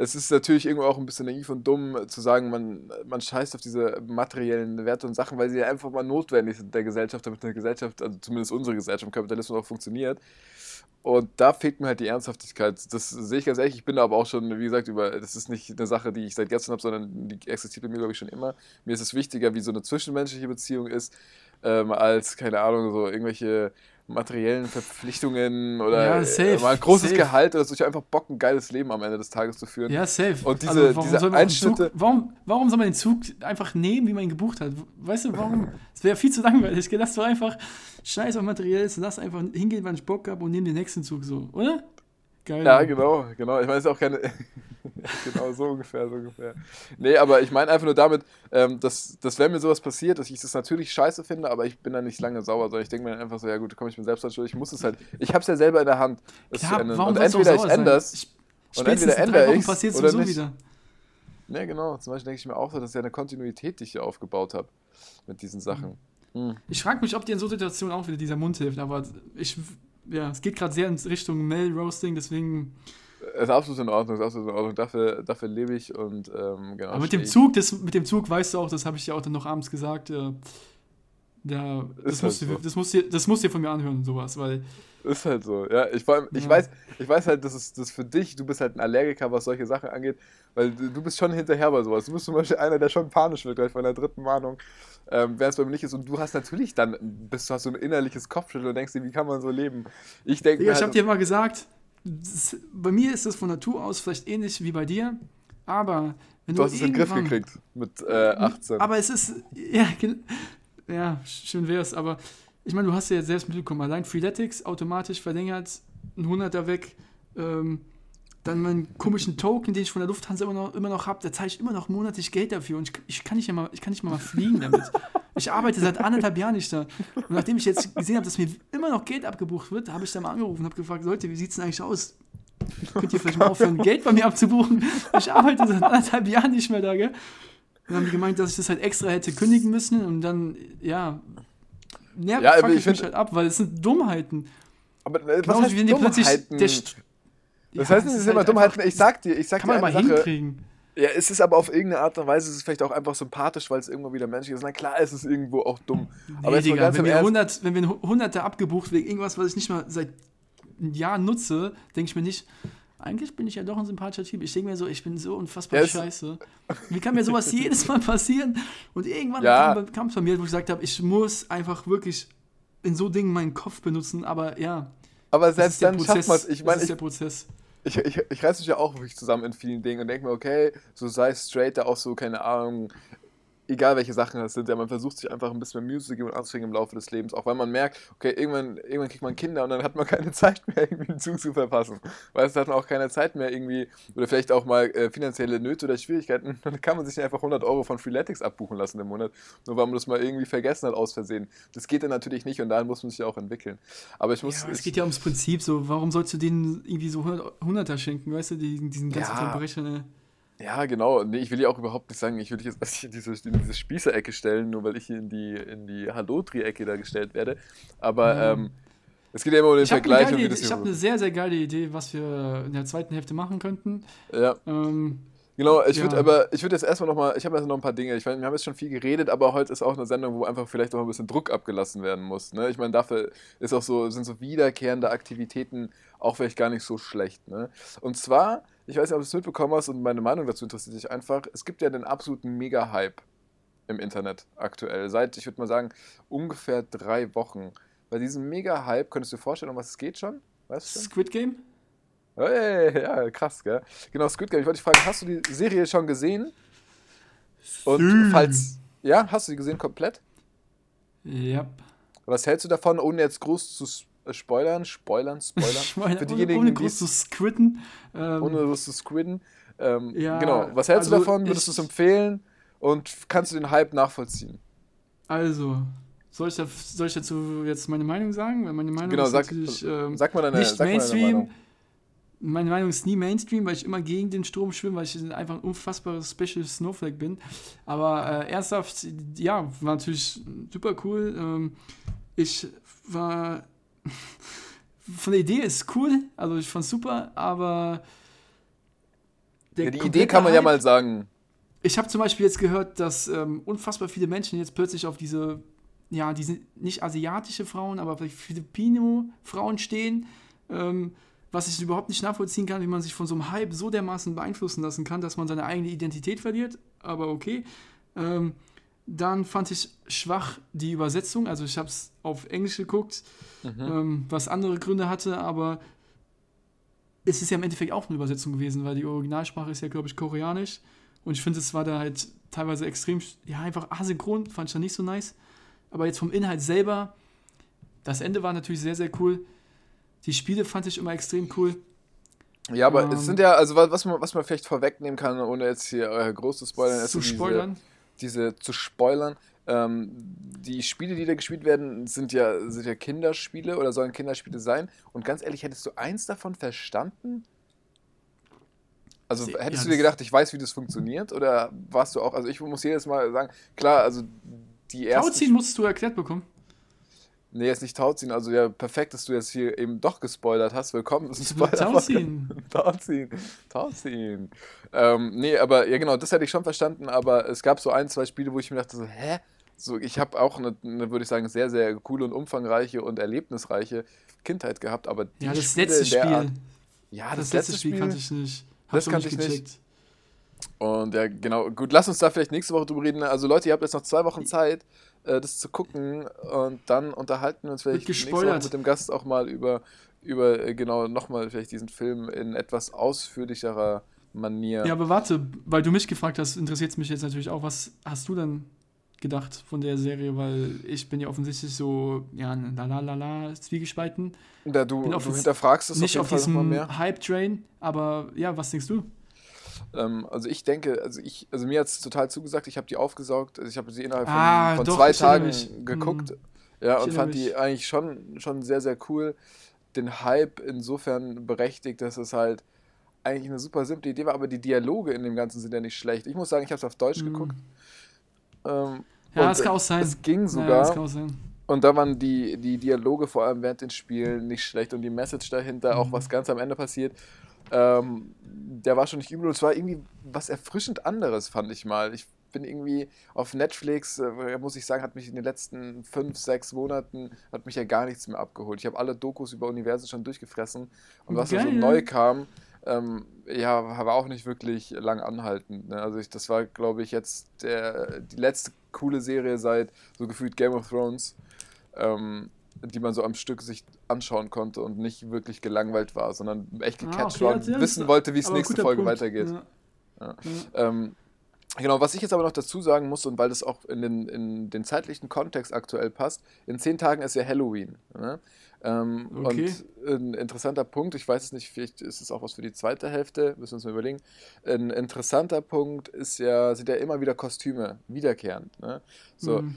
Es ist natürlich irgendwo auch ein bisschen naiv und dumm äh, zu sagen, man, man scheißt auf diese materiellen Werte und Sachen, weil sie ja einfach mal notwendig sind der Gesellschaft, damit eine Gesellschaft, also zumindest unsere Gesellschaft, Kapitalismus auch funktioniert. Und da fehlt mir halt die Ernsthaftigkeit. Das sehe ich ganz ehrlich. Ich bin da aber auch schon, wie gesagt, über. Das ist nicht eine Sache, die ich seit gestern habe, sondern die existiert bei mir, glaube ich, schon immer. Mir ist es wichtiger, wie so eine zwischenmenschliche Beziehung ist, ähm, als, keine Ahnung, so irgendwelche materiellen Verpflichtungen oder Ja, safe, äh, mal ein großes safe. Gehalt oder so. Ich habe einfach Bock, ein geiles Leben am Ende des Tages zu führen. Ja, safe. Und diese- warum diese soll man den Zug, Einschnitte- warum, warum soll man den Zug einfach nehmen, wie man ihn gebucht hat? Weißt du, warum? Es wäre viel zu langweilig. Lass doch einfach scheiß auf Materielles, lass einfach hingehen, wann ich Bock habe und nehmen den nächsten Zug so, oder? Geil. Ja, genau, genau. Ich meine, es ist auch keine. genau, so ungefähr, so ungefähr. Nee, aber ich meine einfach nur damit, ähm, dass, dass wenn mir sowas passiert, dass ich das natürlich scheiße finde, aber ich bin da nicht lange sauer, sondern ich denke mir dann einfach so, ja gut, komm, ich bin selbst schuld, ich muss es halt. Ich hab's ja selber in der Hand, es zu Klar, ändern. warum Und entweder ich ändere es. Und entweder ändere Wochen ich's passiert oder sowieso nicht. wieder. Ja, genau. Zum Beispiel denke ich mir auch so, das ist ja eine Kontinuität, die ich hier aufgebaut habe mit diesen Sachen. Hm. Ich frage mich, ob dir in so Situationen auch wieder dieser Mund hilft, aber ich, ja, es geht gerade sehr in Richtung Mail-Roasting, deswegen. Ist absolut in Ordnung, ist absolut in Ordnung. Dafür, dafür lebe ich und ähm, genau. Aber mit dem. Zug, das, mit dem Zug weißt du auch, das habe ich dir auch dann noch abends gesagt, äh, ja, das, Ist musst halt du, so. das, musst du, das musst du dir von mir anhören, sowas, weil Ist halt so, ja. Ich, vor allem, ich, Ja. weiß, ich weiß halt, dass es das für dich, du bist halt ein Allergiker, was solche Sachen angeht, weil du, bist schon hinterher bei sowas. Du bist zum Beispiel einer, der schon panisch wird gleich von der dritten Mahnung, ähm, während es bei mir nicht ist. Und du hast natürlich dann, bist, du hast so ein innerliches Kopfschütteln und denkst dir, wie kann man so leben? Ich denke Digga, mir ich habe halt, dir mal gesagt, das, bei mir ist das von Natur aus vielleicht ähnlich wie bei dir, aber wenn du du, hast es in den Griff gekriegt mit äh, 18. Aber es ist, ja, ja, schön wär's, aber ich meine, du hast ja jetzt selbst mitbekommen, allein Freeletics automatisch verlängert, ein Hunderter weg, ähm, dann meinen komischen Token, den ich von der Lufthansa immer noch, immer noch habe, da zahle ich immer noch monatlich Geld dafür und ich, ich, kann nicht mal, ich kann nicht mal fliegen damit. Ich arbeite seit anderthalb Jahren nicht da. Und nachdem ich jetzt gesehen habe, dass mir immer noch Geld abgebucht wird, habe ich da mal angerufen und habe gefragt, Leute, wie sieht's denn eigentlich aus? Könnt ihr vielleicht mal aufhören, Geld bei mir abzubuchen? Ich arbeite seit anderthalb Jahren nicht mehr da, gell? Dann haben die gemeint, dass ich das halt extra hätte kündigen müssen und dann, ja, nervt Ja, aber fuck ich ich mich halt ab, weil es sind Dummheiten. aber äh, was Genauso heißt wie wenn dir plötzlich der St- das Ja, heißt, es es ist ist immer halt Dummheiten. Ich sag dir, ich sag Kann man dir mal eine Sache. hinkriegen. Ja, es ist aber auf irgendeine Art und Weise, es ist vielleicht auch einfach sympathisch, weil es irgendwo wieder menschlich ist. Na klar, es ist irgendwo auch dumm. aber Nee, mal Digga, wenn wir, Ernst, 100, wenn wir Hunderte abgebucht wegen irgendwas, was ich nicht mal seit Jahren nutze, denke ich mir nicht, eigentlich bin ich ja doch ein sympathischer Typ. Ich denke mir so, ich bin so unfassbar Ja, es- scheiße. Wie kann mir sowas jedes Mal passieren? Und irgendwann Ja. kam, es bei mir, wo ich gesagt habe, ich muss einfach wirklich in so Dingen meinen Kopf benutzen, aber ja. aber das selbst dann schafft man es. Ich meine, ich, der Prozess. ich, ich, ich reiß mich ja auch wirklich zusammen in vielen Dingen und denke mir, okay, so sei straight, da auch so, keine Ahnung, egal welche Sachen das sind, ja, man versucht sich einfach ein bisschen mehr Mühe zu geben und anzustrengen im Laufe des Lebens, auch weil man merkt, okay, irgendwann, irgendwann kriegt man Kinder und dann hat man keine Zeit mehr, irgendwie einen Zug zu verpassen. Weißt du, hat man auch keine Zeit mehr irgendwie, oder vielleicht auch mal äh, finanzielle Nöte oder Schwierigkeiten, dann kann man sich nicht einfach 100 Euro von Freeletics abbuchen lassen im Monat, nur weil man das mal irgendwie vergessen hat aus Versehen. Das geht dann natürlich nicht und dahin muss man sich ja auch entwickeln. Aber ich muss... Ja, es geht ja ums Prinzip, so, warum sollst du denen irgendwie so 100 Hunderter schenken, weißt du, diesen, diesen ganzen Ja. Verbrecher, ne? Ja, genau. Nee, ich will ja auch überhaupt nicht sagen, ich will dich jetzt nicht in diese, in diese Spießerecke stellen, nur weil ich hier in die, in die Hallo-Tri-Ecke da gestellt werde. Aber Ja. ähm, es geht ja immer um den Ich habe Vergleich wie Idee- ich hier. hab eine sehr, sehr geile Idee, was wir in der zweiten Hälfte machen könnten. ja, Ähm, Genau, ich würde Ja. aber, ich würde jetzt erstmal nochmal, ich habe jetzt noch ein paar Dinge. Ich meine, wir haben jetzt schon viel geredet, aber heute ist auch eine Sendung, wo einfach vielleicht auch ein bisschen Druck abgelassen werden muss. Ne? Ich meine, dafür ist auch so, sind so wiederkehrende Aktivitäten auch vielleicht gar nicht so schlecht. Ne? Und zwar, ich weiß nicht, ob du es mitbekommen hast und meine Meinung dazu interessiert dich einfach, es gibt ja den absoluten Mega-Hype im Internet aktuell. Seit, ich würde mal sagen, ungefähr drei Wochen. Bei diesem Mega-Hype, könntest du dir vorstellen, um was es geht schon? Weißt du? Squid Game? Hey, ja, krass, gell? Genau, Squid Game. Ich wollte dich fragen, hast du die Serie schon gesehen? Und Sü. falls, ja, hast du die gesehen komplett? Ja. Was hältst du davon, ohne jetzt groß zu s- äh, spoilern? Spoilern, spoilern? Ich meine, Für ohne, diejenigen, ohne groß zu squidden. Ähm, ohne groß zu squidden. Ähm, Ja, genau, was hältst du also davon? Würdest du es empfehlen? Und kannst du den Hype nachvollziehen? Also, soll ich, da, soll ich dazu jetzt meine Meinung sagen? Weil meine Meinung Genau, ist sag, natürlich ähm, sag mal deine, nicht sag mal deine Mainstream. Meinung. Meine Meinung ist nie Mainstream, weil ich immer gegen den Strom schwimme, weil ich einfach ein unfassbares Special Snowflake bin. Aber äh, ernsthaft, ja, war natürlich super cool. Ähm, ich war. Von der Idee ist cool, also ich fand's super, aber. der Ja, die Idee kann man ja Hype- mal sagen. ich habe zum Beispiel jetzt gehört, dass ähm, unfassbar viele Menschen jetzt plötzlich auf diese, ja, diese nicht asiatische Frauen, aber vielleicht Filipino-Frauen stehen, ähm, was ich überhaupt nicht nachvollziehen kann, wie man sich von so einem Hype so dermaßen beeinflussen lassen kann, dass man seine eigene Identität verliert, aber okay. Ähm, dann fand ich schwach die Übersetzung, also ich habe es auf Englisch geguckt, Mhm. ähm, was andere Gründe hatte, aber es ist ja im Endeffekt auch eine Übersetzung gewesen, weil die Originalsprache ist ja, glaube ich, koreanisch. Und ich finde, es war da halt teilweise extrem, ja, einfach asynchron, fand ich da nicht so nice. Aber jetzt vom Inhalt selber, das Ende war natürlich sehr, sehr cool. Die Spiele fand ich immer extrem cool. Ja, aber Ähm, es sind ja, also wa- was man, was man vielleicht vorwegnehmen kann, ohne jetzt hier äh, groß zu spoilern, ist zu so spoilern. diese zu spoilern. Ähm, die Spiele, die da gespielt werden, sind ja, sind ja Kinderspiele oder sollen Kinderspiele sein. Und ganz ehrlich, hättest du eins davon verstanden? Also Sie- hättest ja, du dir gedacht, ich weiß, wie das funktioniert? Oder warst du auch, also ich muss jedes Mal sagen, klar, also die ersten... Tauziehen musstest du erklärt bekommen. Nee, jetzt nicht Tauziehen, also ja, perfekt, dass du jetzt hier eben doch gespoilert hast. Willkommen. Das Tauziehen. Tauziehen. Tauziehen. Ähm, nee, aber ja genau, das hätte ich schon verstanden, aber es gab so ein, zwei Spiele, wo ich mir dachte so, hä? So, ich habe auch eine, eine würde ich sagen, sehr, sehr coole und umfangreiche und erlebnisreiche Kindheit gehabt, aber die Ja, das Spiele letzte Spiel. Art- ja, das, letzte Spiel, kannte ich nicht. Hab Das kannte ich nicht. Und ja, genau. Gut, lass uns da vielleicht nächste Woche drüber reden. Also Leute, ihr habt jetzt noch zwei Wochen Zeit, äh, das zu gucken und dann unterhalten wir uns vielleicht nächste Woche mit dem Gast auch mal über, über äh, genau, nochmal vielleicht diesen Film in etwas ausführlicherer Manier. Ja, aber warte, weil du mich gefragt hast, interessiert es mich jetzt natürlich auch. Was hast du denn gedacht von der Serie? Weil ich bin ja offensichtlich so, ja, la la la la, zwiegespalten. da du, auf du hinterfragst es Nicht auf auf jeden Fall nochmal diesem. Hype-Train, aber ja, was denkst du? Ähm, also ich denke, also ich, also mir hat es total zugesagt, ich habe die aufgesaugt, also ich habe sie innerhalb von, Ah, von doch, zwei Tagen mich. geguckt. Hm. Ja, und fand erinnere die eigentlich schon, schon sehr, sehr cool. Den Hype insofern berechtigt, dass es halt eigentlich eine super simple Idee war, aber die Dialoge in dem Ganzen sind ja nicht schlecht. Ich muss sagen, ich habe es auf Deutsch Hm. geguckt. Ähm, Ja, das kann auch sein. Es ging Ja, das sogar. kann auch sein. Und da waren die, die Dialoge vor allem während den Spielen nicht schlecht und die Message dahinter, auch Mhm. was ganz am Ende passiert, ähm, der war schon nicht übel. Und es war irgendwie was erfrischend anderes, fand ich mal. Ich bin irgendwie auf Netflix, äh, muss ich sagen, hat mich in den letzten fünf, sechs Monaten, hat mich ja gar nichts mehr abgeholt. Ich habe alle Dokus über Universen schon durchgefressen. Und was da so Geil. neu kam, ähm, ja, war auch nicht wirklich lang anhaltend. Ne? Also ich, das war, glaube ich, jetzt der, die letzte coole Serie seit so gefühlt Game of Thrones, ähm, die man so am Stück sich anschauen konnte und nicht wirklich gelangweilt war, sondern echt Ah, gecatcht okay, war und wissen wollte, wie es nächste Folge Punkt. weitergeht. Ja. Ja. Ja. Ähm, genau, was ich jetzt aber noch dazu sagen muss und weil das auch in den, in den zeitlichen Kontext aktuell passt, in zehn Tagen ist ja Halloween. Ne? Ähm, Okay. Und ein interessanter Punkt, ich weiß es nicht, vielleicht ist es auch was für die zweite Hälfte, müssen wir uns mal überlegen. Ein interessanter Punkt ist ja, sind ja immer wieder Kostüme, wiederkehrend. Ne? So, Mhm.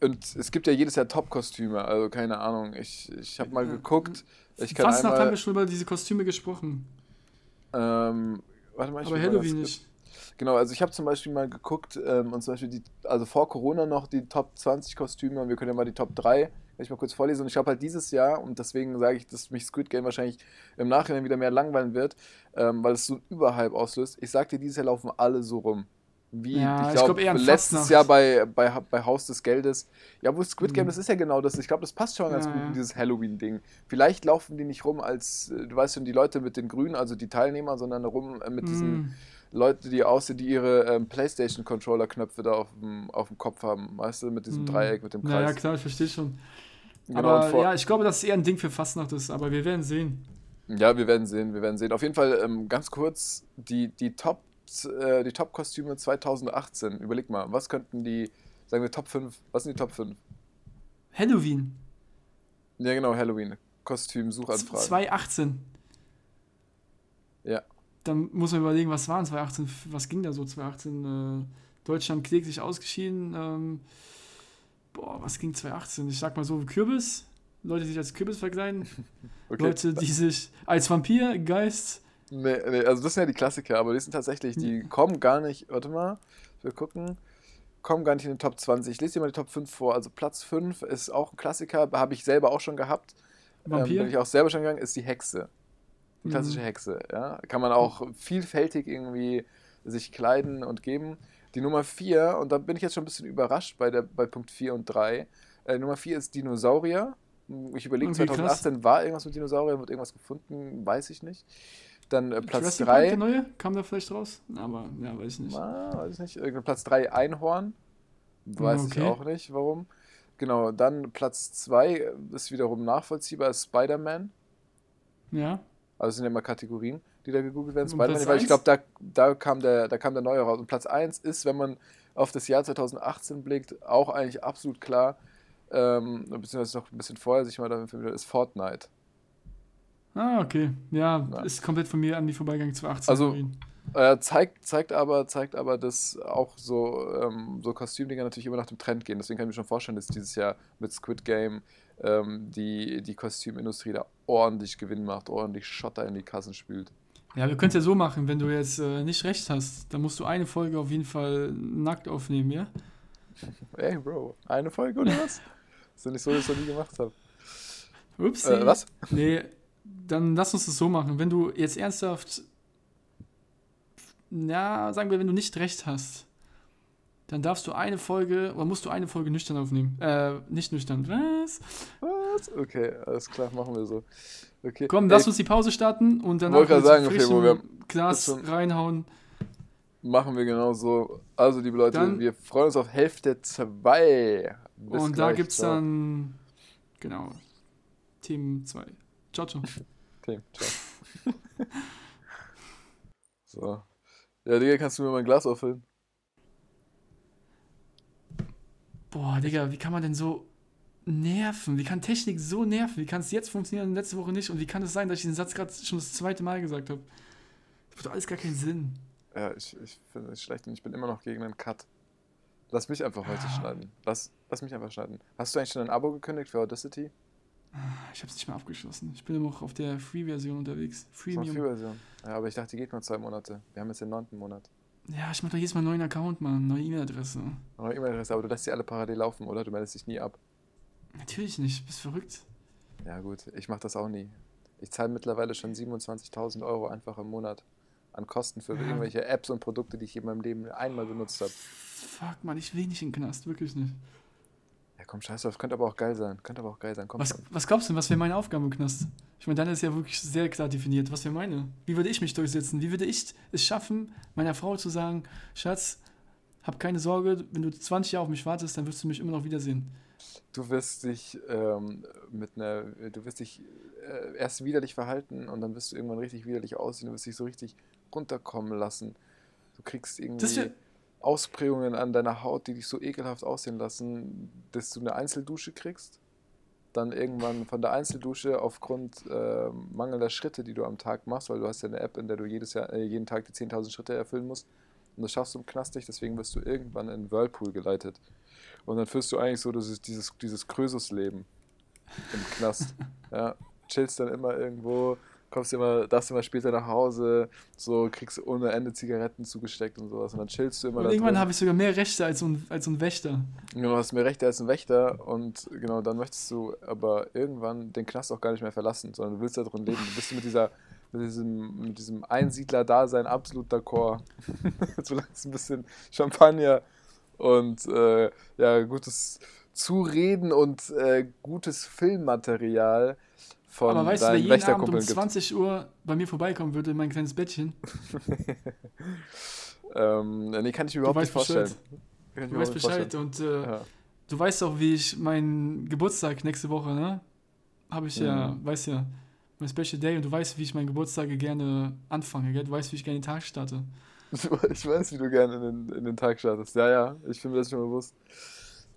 Und es gibt ja jedes Jahr Top-Kostüme, also keine Ahnung. Ich, ich habe mal geguckt. Ich kann Fast nach haben einmal. wir schon über diese Kostüme gesprochen. Ähm, warte mal, ich aber Halloween nicht. Genau, also ich habe zum Beispiel mal geguckt, ähm, und zum Beispiel die, also vor Corona noch die Top 20 Kostüme und wir können ja mal die Top 3, kann ich mal kurz vorlesen. Und ich habe halt dieses Jahr, und deswegen sage ich, dass mich Squid Game wahrscheinlich im Nachhinein wieder mehr langweilen wird, ähm, weil es so einen Überhype auslöst. Ich sag dir, dieses Jahr laufen alle so rum. Wie, Ja, ich glaube, glaub letztes. Jahr bei, bei, bei Haus des Geldes. Ja, wo Squid Game, Mhm. das ist ja genau das. Ich glaube, das passt schon ganz Ja, gut ja. in dieses Halloween-Ding. Vielleicht laufen die nicht rum als, äh, du weißt schon, die Leute mit den Grünen, also die Teilnehmer, sondern rum äh, mit diesen Mm. Leute, die aussehen, die ihre ähm, PlayStation-Controller-Knöpfe da auf dem, auf dem Kopf haben. Weißt du, mit diesem Mm. Dreieck, mit dem Ja, ja, Kreis. klar, ich verstehe schon. Genau, aber ja, ich glaube, dass es eher ein Ding für Fastnacht ist, aber wir werden sehen. Ja, wir werden sehen, wir werden sehen. Auf jeden Fall ähm, ganz kurz die, die Top äh, die Top-Kostüme 2018. Überleg mal, was könnten die, sagen wir Top 5, was sind die Top 5? Halloween, Ja, genau, Halloween. Kostüm, Suchanfragen. 2018. Ja. Dann muss man überlegen, was waren 2018, was ging da so 2018? Äh, Deutschland kläglich ausgeschieden. Ähm, boah, was ging 2018? Ich sag mal so, Kürbis. Leute, die sich als Kürbis verkleiden. Okay. Leute, die sich als Vampir, Geist. Nee, nee, also das sind ja die Klassiker, aber die sind tatsächlich, die kommen gar nicht, warte mal, wir gucken, kommen gar nicht in den Top 20. Ich lese dir mal die Top 5 vor. Also Platz 5 ist auch ein Klassiker, habe ich selber auch schon gehabt. Ähm, Vampir? bin ich auch selber schon gegangen, ist die Hexe. Die klassische Mhm. Hexe, ja. Kann man auch vielfältig irgendwie sich kleiden und geben. Die Nummer 4, und da bin ich jetzt schon ein bisschen überrascht bei, der, bei Punkt 4 und 3. Äh, Nummer 4 ist Dinosaurier. Ich überlege, Okay, krass. 2018 war irgendwas mit Dinosauriern, wird irgendwas gefunden, weiß ich nicht. Dann äh, Platz Jurassic Park, der 3. neue? Kam da vielleicht raus? Aber, ja, weiß ich nicht. Ah, weiß ich nicht. Irgendein Platz 3 Einhorn. Weiß ich Okay. auch nicht, warum. Genau, dann Platz 2 ist wiederum nachvollziehbar, ist Spider-Man. Ja. Also sind ja immer Kategorien, die da gegoogelt werden. Spider-Man, weil ich glaube, da, da, kam der, da kam der neue raus. Und Platz 1 ist, wenn man auf das Jahr 2018 blickt, auch eigentlich absolut klar, ähm, beziehungsweise noch ein bisschen vorher sich mal damit vermittelt, ist Fortnite. Ah, okay. Ja, Ja. ist komplett von mir an die vorbeigegangen 2018. Also- Halloween. Äh, zeigt, zeigt aber, zeigt aber, dass auch so, ähm, so Kostümdinger natürlich immer nach dem Trend gehen. Deswegen kann ich mir schon vorstellen, dass dieses Jahr mit Squid Game ähm, die, die Kostümindustrie da ordentlich Gewinn macht, ordentlich Schotter in die Kassen spült. Ja, wir können es ja so machen, wenn du jetzt äh, nicht recht hast, dann musst du eine Folge auf jeden Fall nackt aufnehmen, ja? Ey, Bro, eine Folge oder was? ist doch nicht so, dass ich das noch nie gemacht habe. Upsi. Äh, was? Nee, dann lass uns das so machen. Wenn du jetzt ernsthaft, na, sagen wir, wenn du nicht recht hast, dann darfst du eine Folge, oder musst du eine Folge nüchtern aufnehmen. Äh, nicht nüchtern. Was? Was? Okay, alles klar, machen wir so. Okay. Komm, lass Ey, uns die Pause starten und dann Wollte gerade sagen, okay, wo wir- Glas reinhauen. Machen wir genau so. Also, liebe Leute, Dann- wir freuen uns auf Hälfte 2. Bis und da gleich, gibt es ciao. dann, genau, Team 2. Ciao, ciao. Okay, ciao. so. Ja, Digga, kannst du mir mein Glas auffüllen? Boah, Digga, wie kann man denn so nerven? Wie kann Technik so nerven? Wie kann es jetzt funktionieren und letzte Woche nicht? Und wie kann es sein, dass ich den Satz gerade schon das zweite Mal gesagt habe? Das macht alles gar keinen Sinn. Ja, ich, ich finde es schlecht und ich bin immer noch gegen einen Cut. Lass mich einfach heute schneiden. Lass, lass mich einfach schneiden. Hast du eigentlich schon ein Abo gekündigt für Audacity? Ich habe es nicht mehr abgeschlossen. Ich bin immer noch auf der Free-Version unterwegs. Freemium. Free-Version. Ja, aber ich dachte, die geht nur zwei Monate. Wir haben jetzt den neunten Monat. Ja, ich mache doch jedes Mal einen neuen Account, Mann. Neue E-Mail-Adresse. Neue E-Mail-Adresse, aber du lässt sie alle parallel laufen, oder? Du meldest dich nie ab. Natürlich nicht. Bist verrückt. Ja, gut, ich mache das auch nie. Ich zahle mittlerweile schon 27.000 Euro einfach im Monat an Kosten für Ja. irgendwelche Apps und Produkte, die ich in meinem Leben einmal benutzt habe. Fuck, Mann, ich will nicht in den Knast. Wirklich nicht. Ja, komm, scheiß drauf, könnte aber auch geil sein. Könnte aber auch geil sein. Komm Was, was glaubst du denn, was wäre meine Aufgabe im Knast? Ich meine, deine ist ja wirklich sehr klar definiert. Was wäre meine? Wie würde ich mich durchsetzen? Wie würde ich es schaffen, meiner Frau zu sagen, Schatz, hab keine Sorge, wenn du 20 Jahre auf mich wartest, dann wirst du mich immer noch wiedersehen. Du wirst dich ähm, mit einer, du wirst dich äh, erst widerlich verhalten und dann wirst du irgendwann richtig widerlich aussehen. Du wirst dich so richtig runterkommen lassen. Du kriegst irgendwie Ausprägungen an deiner Haut, die dich so ekelhaft aussehen lassen, dass du eine Einzeldusche kriegst. Dann irgendwann von der Einzeldusche aufgrund äh, mangelnder Schritte, die du am Tag machst, weil du hast ja eine App, in der du jedes Jahr, äh, jeden Tag die 10.000 Schritte erfüllen musst. Und das schaffst du im Knast nicht, deswegen wirst du irgendwann in einen Whirlpool geleitet. Und dann führst du eigentlich so dieses, dieses, dieses Krösus-Leben im Knast. ja, chillst dann immer irgendwo, kommst du immer, darfst du immer später nach Hause, so kriegst du ohne Ende Zigaretten zugesteckt und sowas und dann chillst du immer Und irgendwann habe ich sogar mehr Rechte als so ein, als so ein Wächter. Genau, du hast mehr Rechte als ein Wächter und genau, dann möchtest du aber irgendwann den Knast auch gar nicht mehr verlassen, sondern du willst da drin leben. Du bist mit dieser, mit diesem, mit diesem Einsiedler-Dasein absolut d'accord. Solange es ein bisschen Champagner und äh, ja, gutes Zureden und äh, gutes Filmmaterial von Aber weißt du, wer jeden Abend um Wächterkumpeln gibt. 20 Uhr bei mir vorbeikommen würde in mein kleines Bettchen, Ähm, nee, kann ich mir überhaupt nicht Bescheid. vorstellen. Ich du weißt Bescheid. Und äh, Ja. du weißt auch, wie ich meinen Geburtstag nächste Woche, ne? Habe ich ja, Mhm. weißt ja, mein Special Day und du weißt, wie ich meinen Geburtstag gerne anfange, gell? Du weißt, wie ich gerne den Tag starte. Ich weiß, wie du gerne in den, in den Tag startest. Ja, ja, ich bin mir das schon bewusst.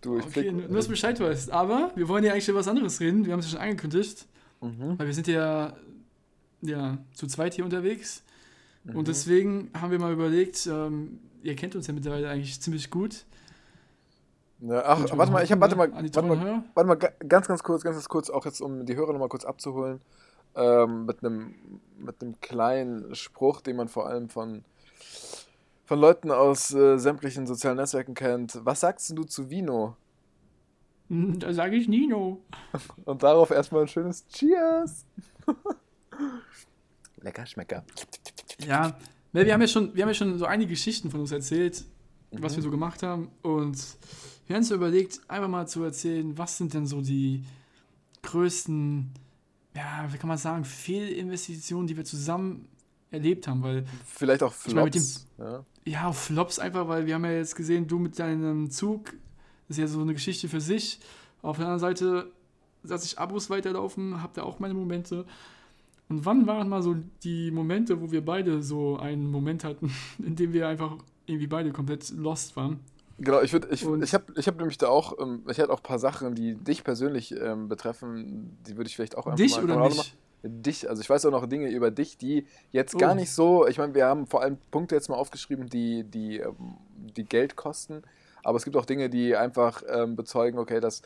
Du, ich Okay, blick- nur, dass du Bescheid weißt. Aber wir wollen ja eigentlich über was anderes reden. Wir haben es ja schon angekündigt, Mhm. weil wir sind ja, ja zu zweit hier unterwegs. Mhm. Und deswegen haben wir mal überlegt, ähm, ihr kennt uns ja mittlerweile eigentlich ziemlich gut. Ja, ach, warte mal, ich hab, warte mal, warte mal, warte mal, ga- ganz, ganz kurz, ganz, ganz kurz, auch jetzt, um die Hörer nochmal kurz abzuholen, ähm, mit einem mit einem kleinen Spruch, den man vor allem von, von Leuten aus äh, sämtlichen sozialen Netzwerken kennt. Was sagst du zu Vino? Hm, Da sage ich Nino. Und darauf erstmal ein schönes Cheers! Lecker Schmecker. Ja, ne, wir haben ja schon, wir haben ja schon so einige Geschichten von uns erzählt, was Mhm. wir so gemacht haben. Und wir haben uns überlegt, einfach mal zu erzählen, was sind denn so die größten, ja, wie kann man sagen, Fehlinvestitionen, die wir zusammen erlebt haben. Weil, Vielleicht auch Ich meine, mit Flops. Ja. ja, Flops einfach, weil wir haben ja jetzt gesehen, du mit deinem Zug, ist ja so eine Geschichte für sich. Auf der anderen Seite lasse ich Abos weiterlaufen, habe da auch meine Momente. Und wann waren mal so die Momente, wo wir beide so einen Moment hatten, in dem wir einfach irgendwie beide komplett lost waren? Genau, ich würde, ich, Und- ich habe ich hab nämlich da auch, ähm, ich hätte auch ein paar Sachen, die dich persönlich ähm, betreffen, die würde ich vielleicht auch einfach Dich mal, oder man auch mich? Dich, also ich weiß auch noch Dinge über dich, die jetzt gar Oh. nicht so, ich meine, wir haben vor allem Punkte jetzt mal aufgeschrieben, die, die, ähm, die Geld kosten, aber es gibt auch Dinge, die einfach ähm, bezeugen, okay, dass,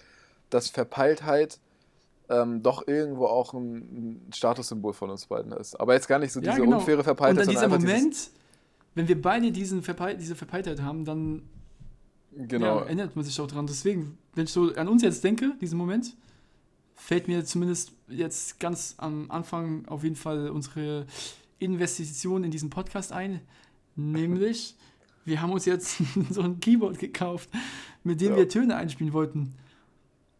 dass Verpeiltheit ähm, doch irgendwo auch ein, ein Statussymbol von uns beiden ist. Aber jetzt gar nicht so Ja, diese genau. unfaire Und Verpeiltheit, dann dieser Moment, wenn wir beide diesen Verpeil diese Verpeiltheit haben, dann genau, ja, erinnert man sich auch dran. Deswegen, wenn ich so an uns jetzt denke, diesen Moment, fällt mir zumindest jetzt ganz am Anfang auf jeden Fall unsere Investition in diesen Podcast ein. Nämlich, wir haben uns jetzt so ein Keyboard gekauft, mit dem Ja. wir Töne einspielen wollten.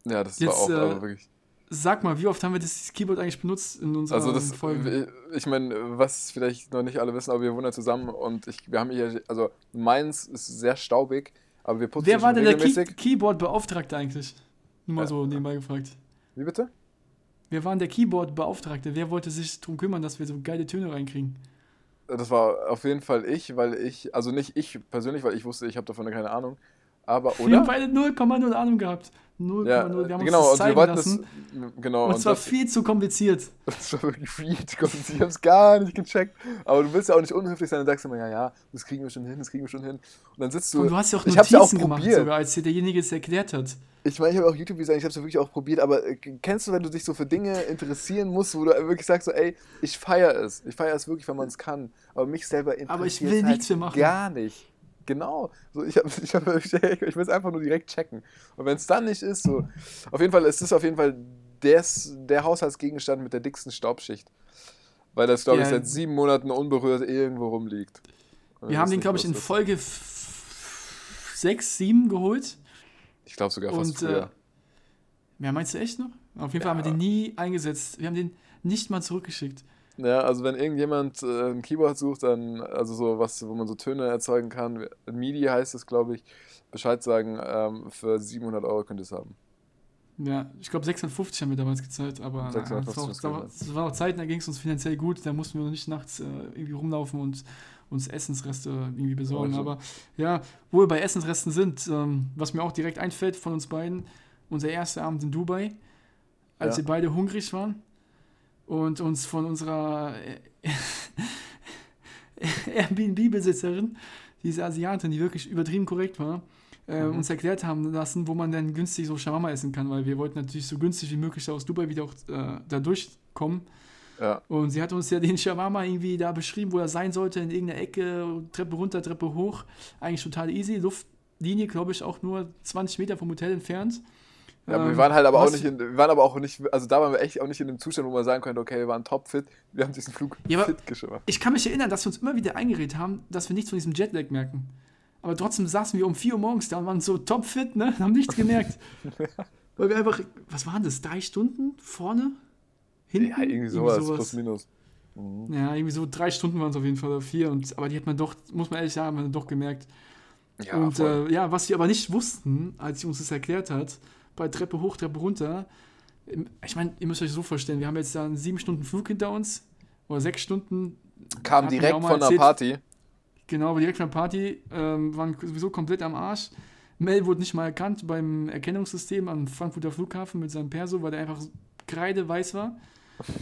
ja, das Jetzt, war auch äh, also wirklich. Sag mal, wie oft haben wir das Keyboard eigentlich benutzt in unseren Also das, Folgen? ich meine, was vielleicht noch nicht alle wissen, aber wir wohnen ja zusammen und ich, wir haben hier, also meins ist sehr staubig, aber wir putzen Wer war denn der Key. Keyboard-Beauftragte eigentlich? Nur mal Ja. so nebenbei gefragt. Wie bitte? Wer war denn der Keyboard-Beauftragte? Wer wollte sich darum kümmern, dass wir so geile Töne reinkriegen? Das war auf jeden Fall ich, weil ich, also nicht ich persönlich, weil ich wusste, ich habe davon keine Ahnung, aber Wir haben oder? beide 0,0 Ahnung gehabt. 0,0. Ja, wir haben uns genau, das und wir zeigen lassen. das, genau, und zwar das, viel zu kompliziert. das war wirklich viel zu kompliziert. Ich habe es gar nicht gecheckt, aber du willst ja auch nicht unhöflich sein und sagst immer, ja, ja, das kriegen wir schon hin, das kriegen wir schon hin. Und dann sitzt du, Und du hast ja auch hab's ja auch Notizen gemacht, probiert. sogar, als dir derjenige es erklärt hat. Ich meine, ich habe auch YouTube-Design, ich habe es ja wirklich auch probiert, aber äh, kennst du, wenn du dich so für Dinge interessieren musst, wo du wirklich sagst, so, ey, ich feiere es. Ich feiere es wirklich, wenn man es kann. Aber mich selber interessiert Aber ich will halt nichts mehr machen. Gar nicht. Genau. So, ich, hab, ich, hab, ich, ich will es einfach nur direkt checken. Und wenn es dann nicht ist, so. Auf jeden Fall, es ist auf jeden Fall des, der Haushaltsgegenstand mit der dicksten Staubschicht. Weil das, glaube ich, Ja. seit sieben Monaten unberührt irgendwo rumliegt. Und Wir haben den, glaube ich, in. Folge 6, 7 geholt. Ich glaube sogar fast Und früher. äh, ja, meinst du echt noch? Auf jeden Fall haben wir Ja. den nie eingesetzt. Wir haben den nicht mal zurückgeschickt. Ja, also wenn irgendjemand äh, ein Keyboard sucht, dann, also so was, wo man so Töne erzeugen kann, MIDI heißt es, glaube ich, Bescheid sagen, ähm, für 700 Euro könnt ihr es haben. Ja, ich glaube 650 haben wir damals gezahlt, aber 650 das, war war, auch Zeiten, da ging es uns finanziell gut, da mussten wir noch nicht nachts äh, irgendwie rumlaufen und uns Essensreste irgendwie besorgen. Also. Aber ja, wo wir bei Essensresten sind, ähm, was mir auch direkt einfällt von uns beiden, unser erster Abend in Dubai, als Ja. wir beide hungrig waren und uns von unserer äh, Airbnb-Besitzerin, diese Asiatin, die wirklich übertrieben korrekt war, äh, Mhm. uns erklärt haben lassen, wo man denn günstig so Shawarma essen kann, weil wir wollten natürlich so günstig wie möglich aus Dubai wieder auch äh, da durchkommen. Ja. Und sie hat uns ja den Shawarma irgendwie da beschrieben, wo er sein sollte, in irgendeiner Ecke, Treppe runter, Treppe hoch. Eigentlich total easy. Luftlinie, glaube ich, auch nur 20 Meter vom Hotel entfernt. Ja, Ähm, wir waren halt aber auch was- nicht in, wir waren aber auch nicht, also da waren wir echt auch nicht in dem Zustand, wo man sagen könnte, okay, wir waren topfit, wir haben diesen Flug Ja, fit geschafft. Ich kann mich erinnern, dass wir uns immer wieder eingeredet haben, dass wir nichts von diesem Jetlag merken. Aber trotzdem saßen wir um 4 Uhr morgens da und waren so topfit, ne? Haben nichts gemerkt. Weil wir einfach, was waren das, drei Stunden vorne? Hinten? Ja, irgendwie sowas, plus minus. Mhm. Ja, irgendwie so drei Stunden waren es auf jeden Fall oder vier. Und, aber die hat man doch, muss man ehrlich sagen, man doch gemerkt. Ja, und äh, ja, was wir aber nicht wussten, als sie uns das erklärt hat, bei Treppe hoch, Treppe runter, im- ich meine, ihr müsst euch so vorstellen, wir haben jetzt da einen sieben Stunden Flug hinter uns oder sechs Stunden, Kam hatten direkt von der erzählt. Party. genau, aber direkt von der Party, ähm, waren sowieso komplett am Arsch. Mel wurde nicht mal erkannt beim Erkennungssystem am Frankfurter Flughafen mit seinem Perso, weil der einfach kreideweiß war.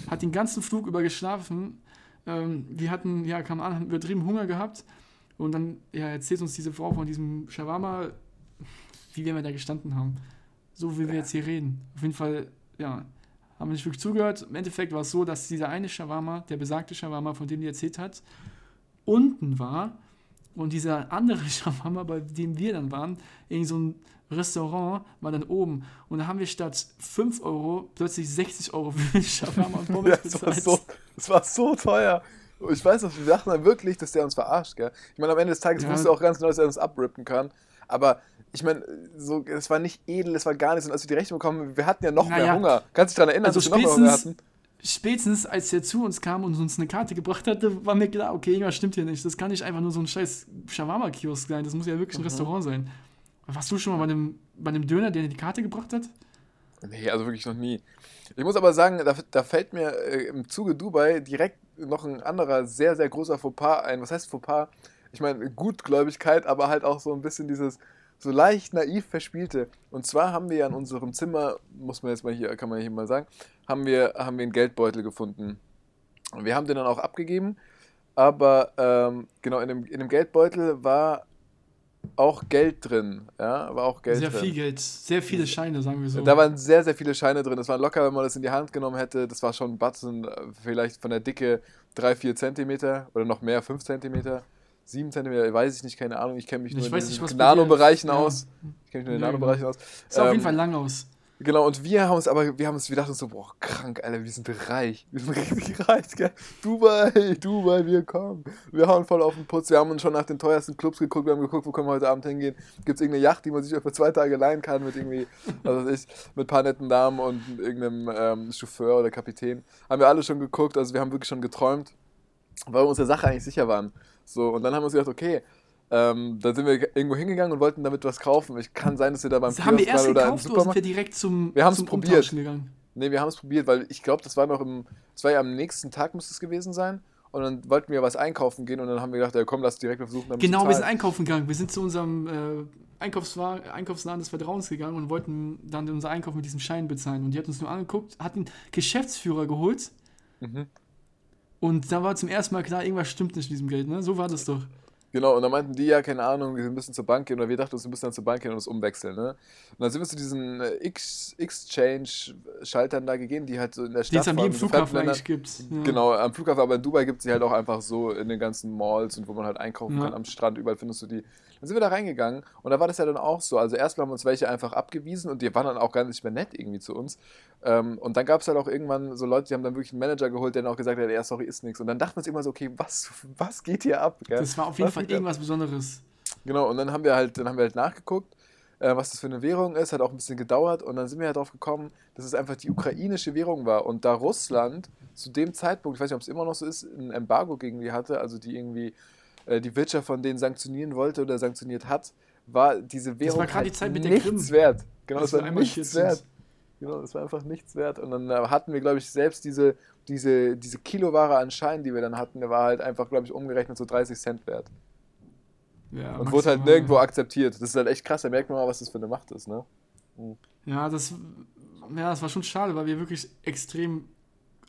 Hat den ganzen Flug über geschlafen. Ähm, wir hatten, ja, kam an, haben übertrieben Hunger gehabt. Und dann ja, erzählt uns diese Frau von diesem Shawarma, wie wir da gestanden haben. So wie wir jetzt hier reden. Auf jeden Fall, ja, haben wir nicht wirklich zugehört. Im Endeffekt war es so, dass dieser eine Shawarma, der besagte Shawarma, von dem die erzählt hat, unten war und dieser andere Shawarma, bei dem wir dann waren, in so ein Restaurant, war dann oben. Und da haben wir statt 5 Euro plötzlich 60 Euro für den Shawarma und Pommes Ja, das, war bezahlt. so, das war so teuer. Ich weiß noch, wir dachten dann wirklich, dass der uns verarscht, gell? Ich meine, am Ende des Tages Ja. wusste er auch ganz genau, dass er uns abrippen kann. Aber ich meine, so, es war nicht edel, es war gar nichts. Und als wir die Rechnung bekommen, wir hatten ja noch mehr Naja. Hunger. Kannst du dich daran erinnern, Also dass wir noch mehr Hunger hatten? spätestens als er zu uns kam und uns eine Karte gebracht hatte, war mir klar, okay, irgendwas stimmt hier nicht. Das kann nicht einfach nur so ein scheiß Shawarma-Kiosk sein. Das muss ja wirklich ein Restaurant sein. Warst du schon mal bei einem, bei einem Döner, der dir die Karte gebracht hat? Nee, also wirklich noch nie. Ich muss aber sagen, da, da fällt mir äh, im Zuge Dubai direkt noch ein anderer sehr, sehr großer Fauxpas ein. Was heißt Fauxpas? Ich meine, Gutgläubigkeit, aber halt auch so ein bisschen dieses so leicht naiv verspielte. Und zwar haben wir ja in unserem Zimmer, muss man jetzt mal hier, kann man hier mal sagen, haben wir, haben wir einen Geldbeutel gefunden. Und wir haben den dann auch abgegeben, aber ähm, genau, in dem, in dem Geldbeutel war auch Geld drin. Ja, war auch Geld Sehr drin. viel Geld. Sehr viele Scheine, sagen wir so. Da waren sehr, sehr viele Scheine drin. Das war locker, wenn man das in die Hand genommen hätte. Das war schon ein Batzen, äh, vielleicht von der Dicke 3, 4 Zentimeter oder noch mehr, 5 Zentimeter, 7 Zentimeter, weiß ich nicht, keine Ahnung. Ich kenne mich Ich nur in dir- Nanobereichen ja. aus. Ich kenne mich nur in den Ja, Nanobereichen aus. Sah auf Ähm, jeden Fall lang aus. Genau, und wir haben uns aber, wir haben uns, wir dachten uns so, boah, krank, Alter, wir sind reich. Wir sind richtig reich, gell? Dubai, Dubai, wir kommen. Wir hauen voll auf den Putz. Wir haben uns schon nach den teuersten Clubs geguckt. Wir haben geguckt, wo können wir heute Abend hingehen. Gibt es irgendeine Yacht, die man sich für zwei Tage leihen kann mit irgendwie, was weiß ich, mit ein paar netten Damen und irgendeinem ähm, Chauffeur oder Kapitän. Haben wir alle schon geguckt, also wir haben wirklich schon geträumt, weil wir uns der Sache eigentlich sicher waren. So, und dann haben wir uns gedacht, okay, ähm, dann sind wir irgendwo hingegangen und wollten damit was kaufen. Ich kann sein, dass wir da beim Das haben wir Kiosk erst oder im gekauft oder sind Supermarkt. wir direkt zum, Wir haben's zum probiert. Gegangen? Nee, wir haben es probiert, weil ich glaube, das war noch im, das war ja am nächsten Tag müsste es gewesen sein. Und dann wollten wir was einkaufen gehen und dann haben wir gedacht, ja komm, lass direkt versuchen, Genau, wir sind einkaufen gegangen. Wir sind zu unserem äh, Einkaufswagen, Einkaufsladen des Vertrauens gegangen und wollten dann unser Einkauf mit diesem Schein bezahlen. Und die hat uns nur angeguckt, hat einen Geschäftsführer geholt Mhm. Und da war zum ersten Mal klar, irgendwas stimmt nicht mit diesem Geld, ne? So war das doch. Genau, und dann meinten die ja, keine Ahnung, wir müssen zur Bank gehen, oder wir dachten, uns, wir müssen dann zur Bank gehen und uns umwechseln, ne? Und dann sind wir zu diesen äh, Exchange-Schaltern da gegangen, die halt so in der Die Stadt es an jedem Flughafen eigentlich gibt. Ja. Genau, am Flughafen, aber in Dubai gibt es die halt auch einfach so in den ganzen Malls und wo man halt einkaufen Ja. kann, am Strand, überall findest du die. Dann sind wir da reingegangen und da war das ja dann auch so. Also erstmal haben uns welche einfach abgewiesen und die waren dann auch gar nicht mehr nett irgendwie zu uns. Ähm, und dann gab es halt auch irgendwann so Leute, die haben dann wirklich einen Manager geholt, der dann auch gesagt hat, ja, sorry, ist nichts. Und dann dachten wir uns immer so, okay, was, was geht hier ab? Gell? Das war auf jeden Was Fall geht ab? irgendwas Besonderes. Genau, und dann haben wir halt, dann haben wir halt nachgeguckt, äh, was das für eine Währung ist, hat auch ein bisschen gedauert und dann sind wir halt drauf gekommen, dass es einfach die ukrainische Währung war. Und da Russland zu dem Zeitpunkt, ich weiß nicht, ob es immer noch so ist, ein Embargo gegen die hatte, also die irgendwie äh, die Wirtschaft von denen sanktionieren wollte oder sanktioniert hat, war diese Währung war halt die Zeit mit nichts Krim. wert. Genau, es wir war nichts wert. Genau, es war einfach nichts wert. Und dann äh, hatten wir, glaube ich, selbst diese, diese, diese Kiloware an Schein, die wir dann hatten, der war halt einfach, glaube ich, umgerechnet so 30 Cent wert. Ja, Und wurde halt nirgendwo akzeptiert. Das ist halt echt krass, da merkt man mal, was das für eine Macht ist, ne? Ja, das, ja, das war schon schade, weil wir wirklich extrem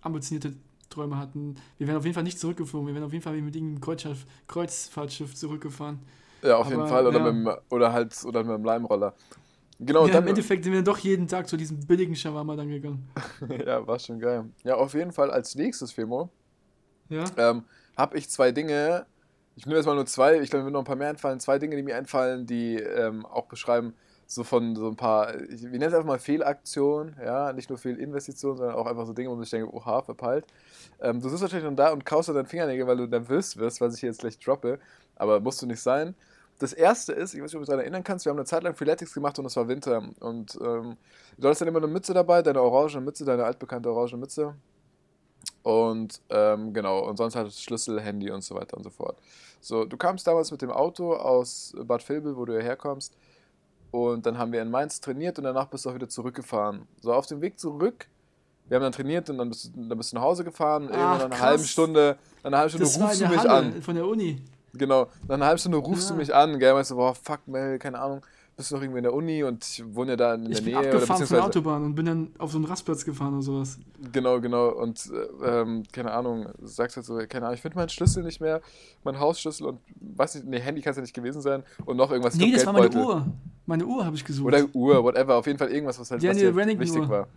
ambitionierte Träume hatten. Wir wären auf jeden Fall nicht zurückgeflogen, wir wären auf jeden Fall mit irgendeinem Kreuzschiff, Kreuzfahrtschiff zurückgefahren. Ja, auf jeden Aber, Fall. Oder, ja. mit dem, oder halt oder mit dem Leimroller. Genau, und ja, dann, Im Endeffekt sind wir doch jeden Tag zu diesem billigen Shawarma dann gegangen. ja, war schon geil. Ja, auf jeden Fall als nächstes, Femo, Ja? ähm, habe ich zwei Dinge. Ich nehme jetzt mal nur zwei, ich glaube, mir noch ein paar mehr einfallen. Zwei Dinge, die mir einfallen, die ähm, auch beschreiben, so von so ein paar, ich, wir nennen es einfach mal Fehlaktionen, ja, nicht nur Fehlinvestitionen, sondern auch einfach so Dinge, wo man sich denkt, oha, verpeilt. Ähm, du sitzt natürlich dann da und kaust dir deinen Fingernägel, weil du nervös wirst, was ich hier jetzt gleich droppe, aber musst du nicht sein. Das erste ist, ich weiß nicht, ob du dich daran erinnern kannst, wir haben eine Zeit lang Freeletics gemacht und es war Winter. Und ähm, du hattest dann immer eine Mütze dabei, deine orange Mütze, deine altbekannte orange Mütze. Und ähm, genau, und sonst halt Schlüssel, Handy und so weiter und so fort. So, du kamst damals mit dem Auto aus Bad Vilbel, wo du hierher kommst, und dann haben wir in Mainz trainiert und danach bist du auch wieder zurückgefahren. So, auf dem Weg zurück, wir haben dann trainiert und dann bist du, dann bist du nach Hause gefahren, Ach, irgendwann nach einer krass. halben Stunde, nach einer halben Stunde Das rufst du mich Halle an. von der Uni. Genau, nach einer halben Stunde rufst du Ja. mich an, gell, meinst du, boah, fuck, Mel, keine Ahnung, bist du noch irgendwie in der Uni und ich wohne ja da in der Ich bin Nähe. oder abgefahren von der Autobahn und bin dann auf so einen Rastplatz gefahren oder sowas. Genau, genau. Und äh, ähm, keine Ahnung, sagst halt so, keine Ahnung, ich finde meinen Schlüssel nicht mehr, mein Hausschlüssel und weiß nicht, nee, Handy kann es ja nicht gewesen sein und noch irgendwas. Nee, das war meine. Uhr. Meine Uhr habe ich gesucht. Oder Uhr, whatever, auf jeden Fall irgendwas, was halt Ja, was Remington-Uhr. wichtig war.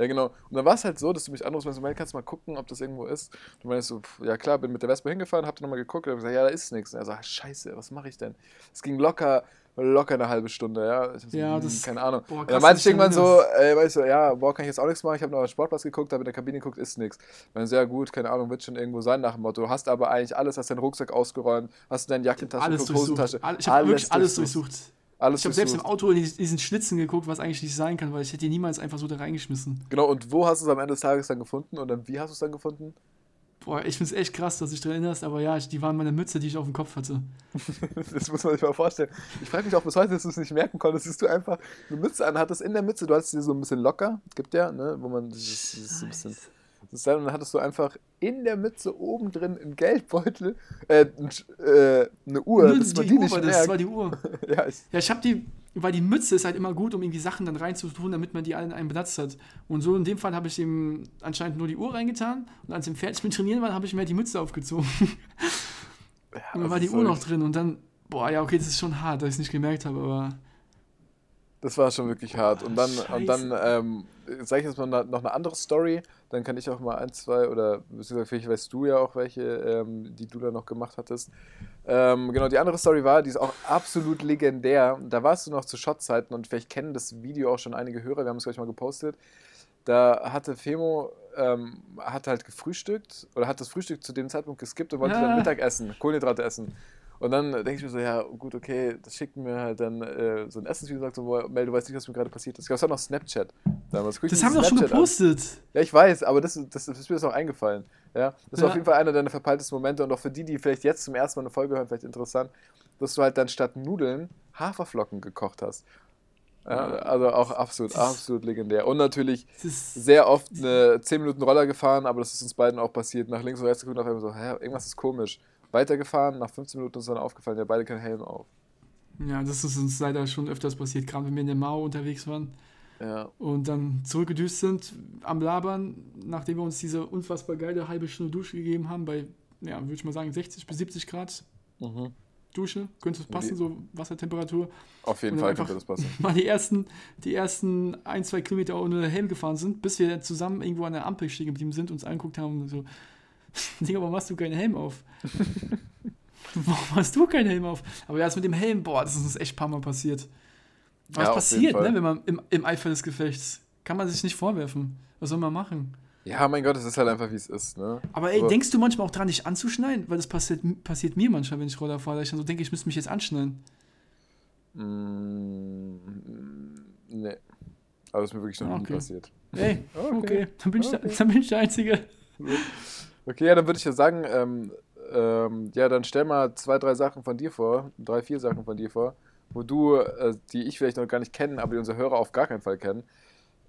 Ja, genau. Und dann war es halt so, dass du mich anrufst und "Mel, kannst du mal gucken, ob das irgendwo ist? Du meinst so, ja klar, bin mit der Vespa hingefahren, hab dann nochmal geguckt und hab gesagt, ja, da ist nichts. Und er sagt, scheiße, was mache ich denn? Es ging locker, locker eine halbe Stunde, ja. So, Ja, hm, das- keine Ahnung. boah, und dann meinte ich du irgendwann so, ey, weißt du, ja, boah, kann ich jetzt auch nichts machen, ich habe noch auf den Sportplatz geguckt, habe in der Kabine geguckt, ist nichts. Dann sehr gut, keine Ahnung, wird schon irgendwo sein nach dem Motto. Du hast aber eigentlich alles, hast deinen Rucksack ausgeräumt, hast deine Jackentasche, durchsucht. Hosentasche, All- Ich habe wirklich alles durchsucht. Alles Ich habe selbst im. Auto in die- diesen Schlitzen geguckt, was eigentlich nicht sein kann, weil ich hätte die niemals einfach so da reingeschmissen. Genau, und wo hast du es am Ende des Tages dann gefunden und dann wie hast du es dann gefunden? Boah, ich finde es echt krass, dass du dich daran erinnerst, aber ja, ich- die waren meine Mütze, die ich auf dem Kopf hatte. Das muss man sich mal vorstellen. Ich frage mich auch bis heute, dass du es nicht merken konntest, dass du einfach eine Mütze anhattest. In der Mütze, du hattest sie so ein bisschen locker, gibt ja, ne, wo man dieses, dieses so ein bisschen. Das und dann hattest du einfach in der Mütze oben drin einen Geldbeutel, äh, äh, eine Uhr, Nö, dass man die die Uhr war das, war die Uhr. ja, ich, Ja, ich habe die, weil die Mütze ist halt immer gut, um irgendwie Sachen dann reinzutun, damit man die alle in einen Platz hat. Und so in dem Fall habe ich ihm anscheinend nur die Uhr reingetan und als ich fertig mit Trainieren war, habe ich mir die Mütze aufgezogen. ja, Und dann das war die Uhr noch drin und dann, boah, ja, okay, das ist schon hart, dass ich es nicht gemerkt habe, aber Das war schon wirklich hart. Und dann, und dann Scheiße. ähm, sage ich jetzt mal noch eine andere Story. Dann kann ich auch mal ein, zwei oder beziehungsweise vielleicht weißt du ja auch welche, ähm, die du da noch gemacht hattest. Ähm, genau, die andere Story war, die ist auch absolut legendär. Da warst du noch zu Shot-Zeiten und vielleicht kennen das Video auch schon einige Hörer. Wir haben es gleich mal gepostet. Da hatte Femo ähm, hat halt gefrühstückt oder hat das Frühstück zu dem Zeitpunkt geskippt und wollte Ja. dann Mittag essen, Kohlenhydrate essen. Und dann denke ich mir so, ja, gut, okay, das schickt mir halt dann äh, so ein Essensvideo und sagt so, boah, Mel, du weißt nicht, was mir gerade passiert ist. Ich glaube, es war noch Snapchat damals. Das haben wir doch schon Snapchat an. gepostet. Ja, ich weiß, aber das, das, das ist mir das auch eingefallen. Ja, das war Ja. auf jeden Fall einer deiner verpeiltesten Momente und auch für die, die vielleicht jetzt zum ersten Mal eine Folge hören, vielleicht interessant, dass du halt dann statt Nudeln Haferflocken gekocht hast. Ja, also auch absolut, absolut legendär. Und natürlich sehr oft eine 10 Minuten Roller gefahren, aber das ist uns beiden auch passiert. Nach links und rechts geguckt und auf einmal so, hä, irgendwas ist komisch. Weitergefahren, nach 15 Minuten ist dann aufgefallen, ja, beide keinen Helm auf. ja, das ist uns leider schon öfters passiert, gerade wenn wir in der Mao unterwegs waren Ja, und dann zurückgedüst sind am Labern, nachdem wir uns diese unfassbar geile halbe Stunde Dusche gegeben haben, bei, ja, würde ich mal sagen, 60 bis 70 Grad mhm. Dusche, könnte es passen, so Wassertemperatur. auf jeden Fall einfach- könnte das passen. Mal die ersten, die ersten ein, zwei Kilometer ohne Helm gefahren sind, bis wir zusammen irgendwo an der Ampel stehen geblieben sind, uns angeguckt haben und so, Digga, warum hast du keinen Helm auf? warum hast du keinen Helm auf? Aber ja, das mit dem Helm, boah, das ist uns echt ein paar Mal passiert. Was Ja, passiert, ne, wenn man im, im Eifer des Gefechts, kann man sich nicht vorwerfen. Was soll man machen? Ja, mein Gott, es ist halt einfach, wie es ist, ne? Aber ey, Aber- denkst du manchmal auch dran, dich anzuschneiden? Weil das passiert, passiert mir manchmal, wenn ich Roller fahre, dass ich dann so denke, ich müsste mich jetzt anschneiden. Mm, nee. Aber das ist mir wirklich noch Ah, nie okay. passiert. Ey, Okay. okay, dann, bin ich Okay. der, dann bin ich der Einzige. Okay, ja, dann würde ich ja sagen, ähm, ähm, ja, dann stell mal zwei, drei Sachen von dir vor, drei, vier Sachen von dir vor, wo du, äh, die ich vielleicht noch gar nicht kenne, aber die unsere Hörer auf gar keinen Fall kennen,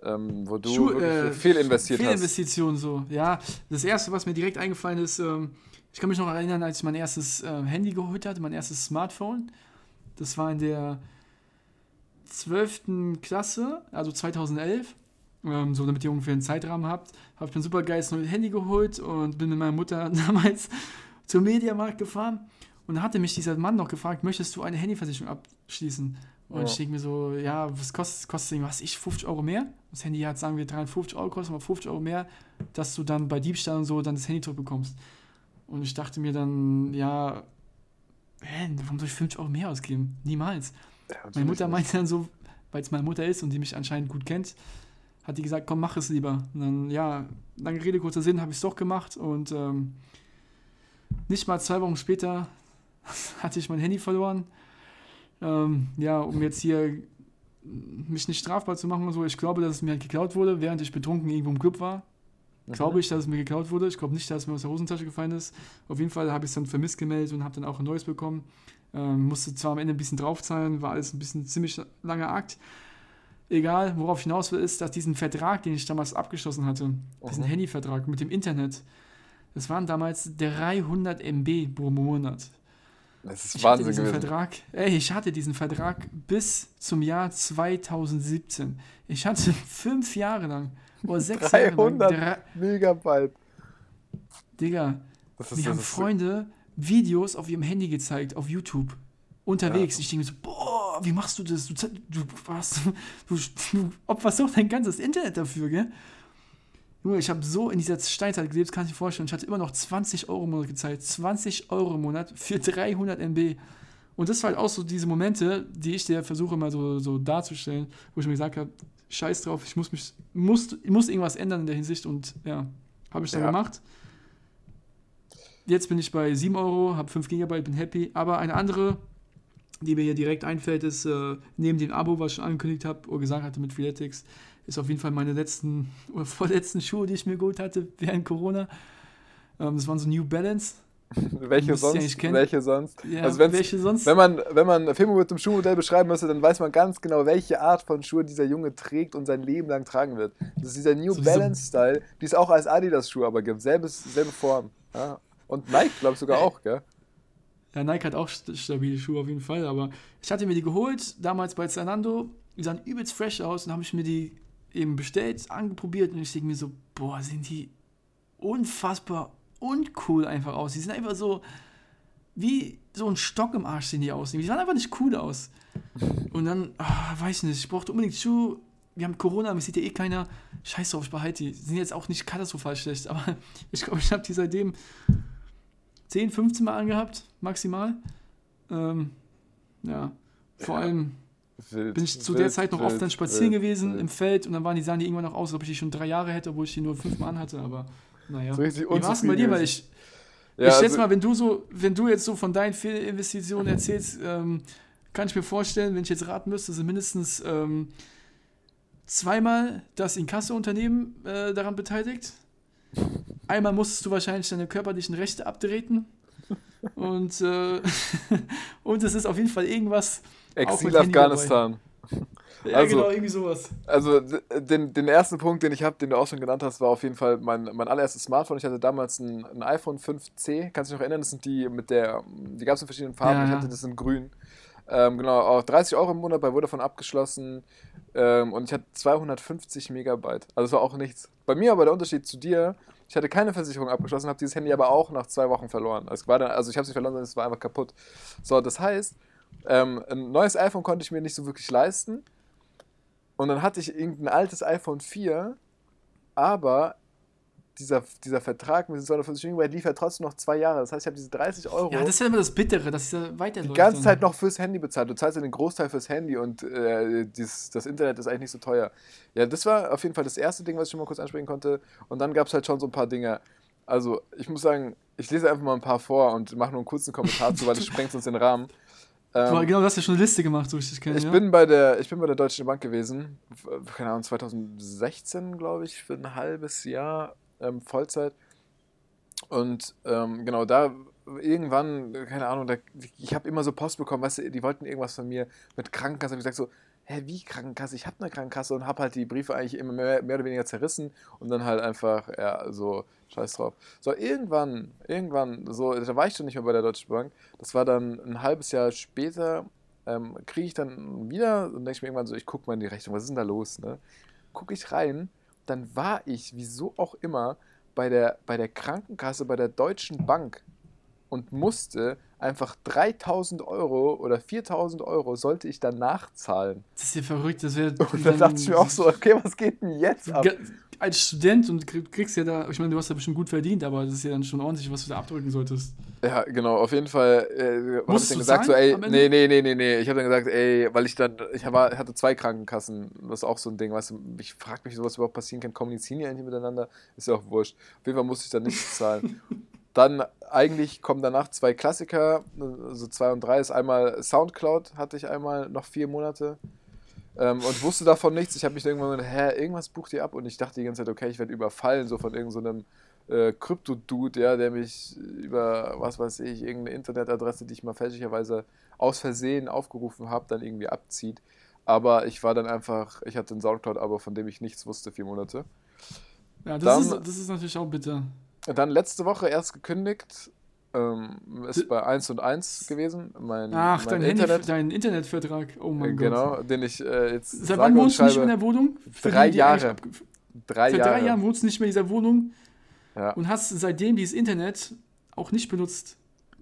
ähm, wo du wirklich äh, viel investiert hast. Fehlinvestitionen so. Ja, das erste, was mir direkt eingefallen ist, ähm, ich kann mich noch erinnern, als ich mein erstes ähm, Handy geholt hatte, mein erstes Smartphone. Das war in der 12. Klasse, also 2011. Ähm, so, damit ihr ungefähr einen Zeitrahmen habt, habe ich mir ein super geiles neues Handy geholt und bin mit meiner Mutter damals zum Mediamarkt gefahren. Und da hatte mich dieser Mann noch gefragt, möchtest du eine Handyversicherung abschließen? Und Ja. ich denke mir so, ja, was kostet, kostet irgendwas, ich 50 Euro mehr? Das Handy hat, sagen wir, 53 Euro kostet, aber 50 Euro mehr, dass du dann bei Diebstahl und so dann das Handy zurückbekommst. Und ich dachte mir dann, ja, hä, warum soll ich 50 Euro mehr ausgeben? Niemals. Ja, Meine Mutter meinte dann so, weil es meine Mutter ist und die mich anscheinend gut kennt, hat die gesagt, komm, mach es lieber. Und dann, ja, lange Rede, kurzer Sinn, habe ich es doch gemacht und ähm, nicht mal zwei Wochen später hatte ich mein Handy verloren. Ähm, ja, um jetzt hier mich nicht strafbar zu machen und so, ich glaube, dass es mir halt geklaut wurde, während ich betrunken irgendwo im Club war. Mhm. Glaube ich, dass es mir geklaut wurde. Ich glaube nicht, dass es mir aus der Hosentasche gefallen ist. Auf jeden Fall habe ich es dann vermisst gemeldet und habe dann auch ein neues bekommen. Ähm, musste zwar am Ende ein bisschen draufzahlen, war alles ein bisschen ziemlich langer Akt. Egal, worauf ich hinaus will, ist, dass diesen Vertrag, den ich damals abgeschlossen hatte, diesen Mhm. Handyvertrag mit dem Internet, das waren damals 300 MB pro Monat. Das ist Ich hatte Wahnsinn diesen gewesen. Vertrag, ey, ich hatte diesen Vertrag bis zum Jahr 2017. Ich hatte fünf Jahre lang oder sechs Jahre lang. 300 drei- Megabyte. Digga, Das ist, mir das haben Freunde Videos auf ihrem Handy gezeigt, auf YouTube. Unterwegs. Ich denke so, boah, wie machst du das? Du, du, was, du, du opferst doch dein ganzes Internet dafür, gell? Junge, ich habe so in dieser Steinzeit gelebt, kann ich dir vorstellen. Ich hatte immer noch 20 Euro im Monat gezeigt. 20 Euro im Monat für 300 MB. Und das war halt auch so diese Momente, die ich dir versuche mal so, so darzustellen, wo ich mir gesagt habe, scheiß drauf, ich muss mich, muss, muss irgendwas ändern in der Hinsicht und ja, habe ich dann Ja. gemacht. Jetzt bin ich bei 7 Euro, habe 5 GB, bin happy. Aber eine andere, die mir hier direkt einfällt, ist äh, neben dem Abo, was ich schon angekündigt habe oder gesagt hatte mit Freeletics, ist auf jeden Fall meine letzten oder vorletzten Schuhe, die ich mir geholt hatte während Corona. Ähm, das waren so New Balance. welche sonst? Welche sonst? Ja, Also welche sonst? Wenn man, wenn man Filme mit dem Schuhmodell beschreiben müsste, dann weiß man ganz genau, welche Art von Schuhe dieser Junge trägt und sein Leben lang tragen wird. Das ist dieser New So Balance-Style, die es auch als Adidas-Schuhe aber gibt. Selbes, selbe Form. Ja. Und Nike, glaube ich, sogar auch, gell? Ja, Nike hat auch st stabile Schuhe auf jeden Fall, aber ich hatte mir die geholt, damals bei Zalando, die sahen übelst fresh aus und habe ich mir die eben bestellt, angeprobiert und ich denke mir so, boah, sind die unfassbar uncool einfach aus. Die sind einfach so wie so ein Stock im Arsch sehen die aus. Die sahen einfach nicht cool aus. Und dann, ah, weiß nicht, ich brauchte unbedingt Schuhe. Wir haben Corona, mich sieht ja eh keiner. Scheiß drauf, ich behalte die. Die sind jetzt auch nicht katastrophal schlecht, aber ich glaube, ich habe die seitdem 10, 15 Mal angehabt, maximal. Ähm, ja, vor Ja. allem Wild, bin ich zu wild, der Zeit noch oft wild, dann spazieren gewesen im Feld und dann waren die, sahen die irgendwann noch aus, als ob ich die schon drei Jahre hätte, obwohl ich die nur fünfmal anhatte, aber naja. So richtig Wie war es bei dir? Weil ich, Ja, ich schätze also- mal, wenn du so, wenn du jetzt so von deinen Fehlinvestitionen erzählst, ähm, kann ich mir vorstellen, wenn ich jetzt raten müsste, sind mindestens ähm, zweimal das Inkasso-Unternehmen äh, daran beteiligt. Einmal musstest du wahrscheinlich deine körperlichen Rechte abtreten. Und, äh, und es ist auf jeden Fall irgendwas. Exil. Afghanistan. Ja, Also- genau, irgendwie sowas. Also den, den ersten Punkt, den ich habe, den du auch schon genannt hast, war auf jeden Fall mein, mein allererstes Smartphone. Ich hatte damals ein, ein iPhone 5C. Kannst du dich noch erinnern? Das sind die mit der, die gab es in verschiedenen Farben. Ja, ich hatte das in grün. Ähm, genau, auch 30 Euro im Monat bei Vodafone abgeschlossen. Ähm, und ich hatte 250 Megabyte. Also das war auch nichts. Bei mir aber der Unterschied zu dir, ich hatte keine Versicherung abgeschlossen, habe dieses Handy aber auch nach zwei Wochen verloren. Also, es war dann, also ich habe es nicht verloren, sondern es war einfach kaputt. So, das heißt, ähm, ein neues iPhone konnte ich mir nicht so wirklich leisten. Und dann hatte ich irgendein altes iPhone 4, aber dieser, dieser Vertrag mit den 250 Megabyte lief ja trotzdem noch zwei Jahre. Das heißt, ich habe diese 30 Euro Ja, das ist ja immer das Bittere, dass es ja weiterläuft. die ganze. Zeit noch fürs Handy bezahlt. Du zahlst ja den Großteil fürs Handy und äh, dies, das Internet ist eigentlich nicht so teuer. Ja, das war auf jeden Fall das erste Ding, was ich schon mal kurz ansprechen konnte. Und dann gab es halt schon so ein paar Dinge. Also, ich muss sagen, ich lese einfach mal ein paar vor und mache nur einen kurzen Kommentar zu, weil das sprengt uns den Rahmen. Du, Ähm, genau, du hast ja schon eine Liste gemacht, so ich dich kenne. ich, ja? bin bei der, ich bin bei der Deutschen Bank gewesen, keine Ahnung, 2016, glaube ich, für ein halbes Jahr ähm, Vollzeit. Und ähm, genau, da irgendwann, keine Ahnung, da, ich habe immer so Post bekommen, weißt du, die wollten irgendwas von mir mit Krankenkasse. Hab ich gesagt so, hä, wie Krankenkasse? Ich habe eine Krankenkasse und habe halt die Briefe eigentlich immer mehr, mehr oder weniger zerrissen und dann halt einfach, ja, so, scheiß drauf. So, irgendwann, irgendwann, so, da war ich schon nicht mehr bei der Deutschen Bank. Das war dann ein halbes Jahr später, ähm, kriege ich dann wieder und denke ich mir irgendwann so, ich gucke mal in die Rechnung, was ist denn da los, ne? Gucke ich rein, dann war ich, wieso auch immer, bei der, bei der Krankenkasse, bei der Deutschen Bank und musste einfach 3000 Euro oder 4000 Euro sollte ich dann nachzahlen. Das ist ja verrückt. Das wäre. Und dann dachte ich mir auch so, okay, was geht denn jetzt ab? Als Student und krieg- kriegst ja da, ich meine, du hast ja bestimmt gut verdient, aber das ist ja dann schon ordentlich, was du da abdrücken solltest. Ja, genau, auf jeden Fall äh, habe ich dann du gesagt, so, ey, nee, nee, nee, nee, nee. Ich habe dann gesagt, ey, weil ich dann, ich war, hatte zwei Krankenkassen, das ist auch so ein Ding, weißt du, ich frage mich, sowas überhaupt passieren kann, kommunizieren die eigentlich miteinander? Ist ja auch wurscht. Auf jeden Fall musste ich dann nichts zahlen. dann eigentlich kommen danach zwei Klassiker, also zwei und drei ist einmal Soundcloud, hatte ich einmal noch vier Monate. Ähm, und wusste davon nichts. Ich habe mich irgendwann gedacht, hä, irgendwas bucht ihr ab? Und ich dachte die ganze Zeit, okay, ich werde überfallen, so von irgendeinem so äh, Krypto-Dude, ja, der mich über, was weiß ich, irgendeine Internetadresse, die ich mal fälschlicherweise aus Versehen aufgerufen habe, dann irgendwie abzieht. Aber ich war dann einfach, ich hatte ein Soundcloud-Abo, von dem ich nichts wusste, vier Monate. Ja, das, Dann- ist, das ist natürlich auch bitter. Dann letzte Woche erst gekündigt, ähm, ist bei 1 und 1 gewesen, mein, Ach, mein dein, Handy, Internet. dein Internetvertrag. Oh mein Gott. genau, den ich äh, jetzt Seit wann wohnst du nicht mehr in der Wohnung? Für Drei Jahre. drei Seit Jahre. drei Jahren wohnst du nicht mehr in dieser Wohnung Ja. und hast seitdem dieses Internet auch nicht benutzt.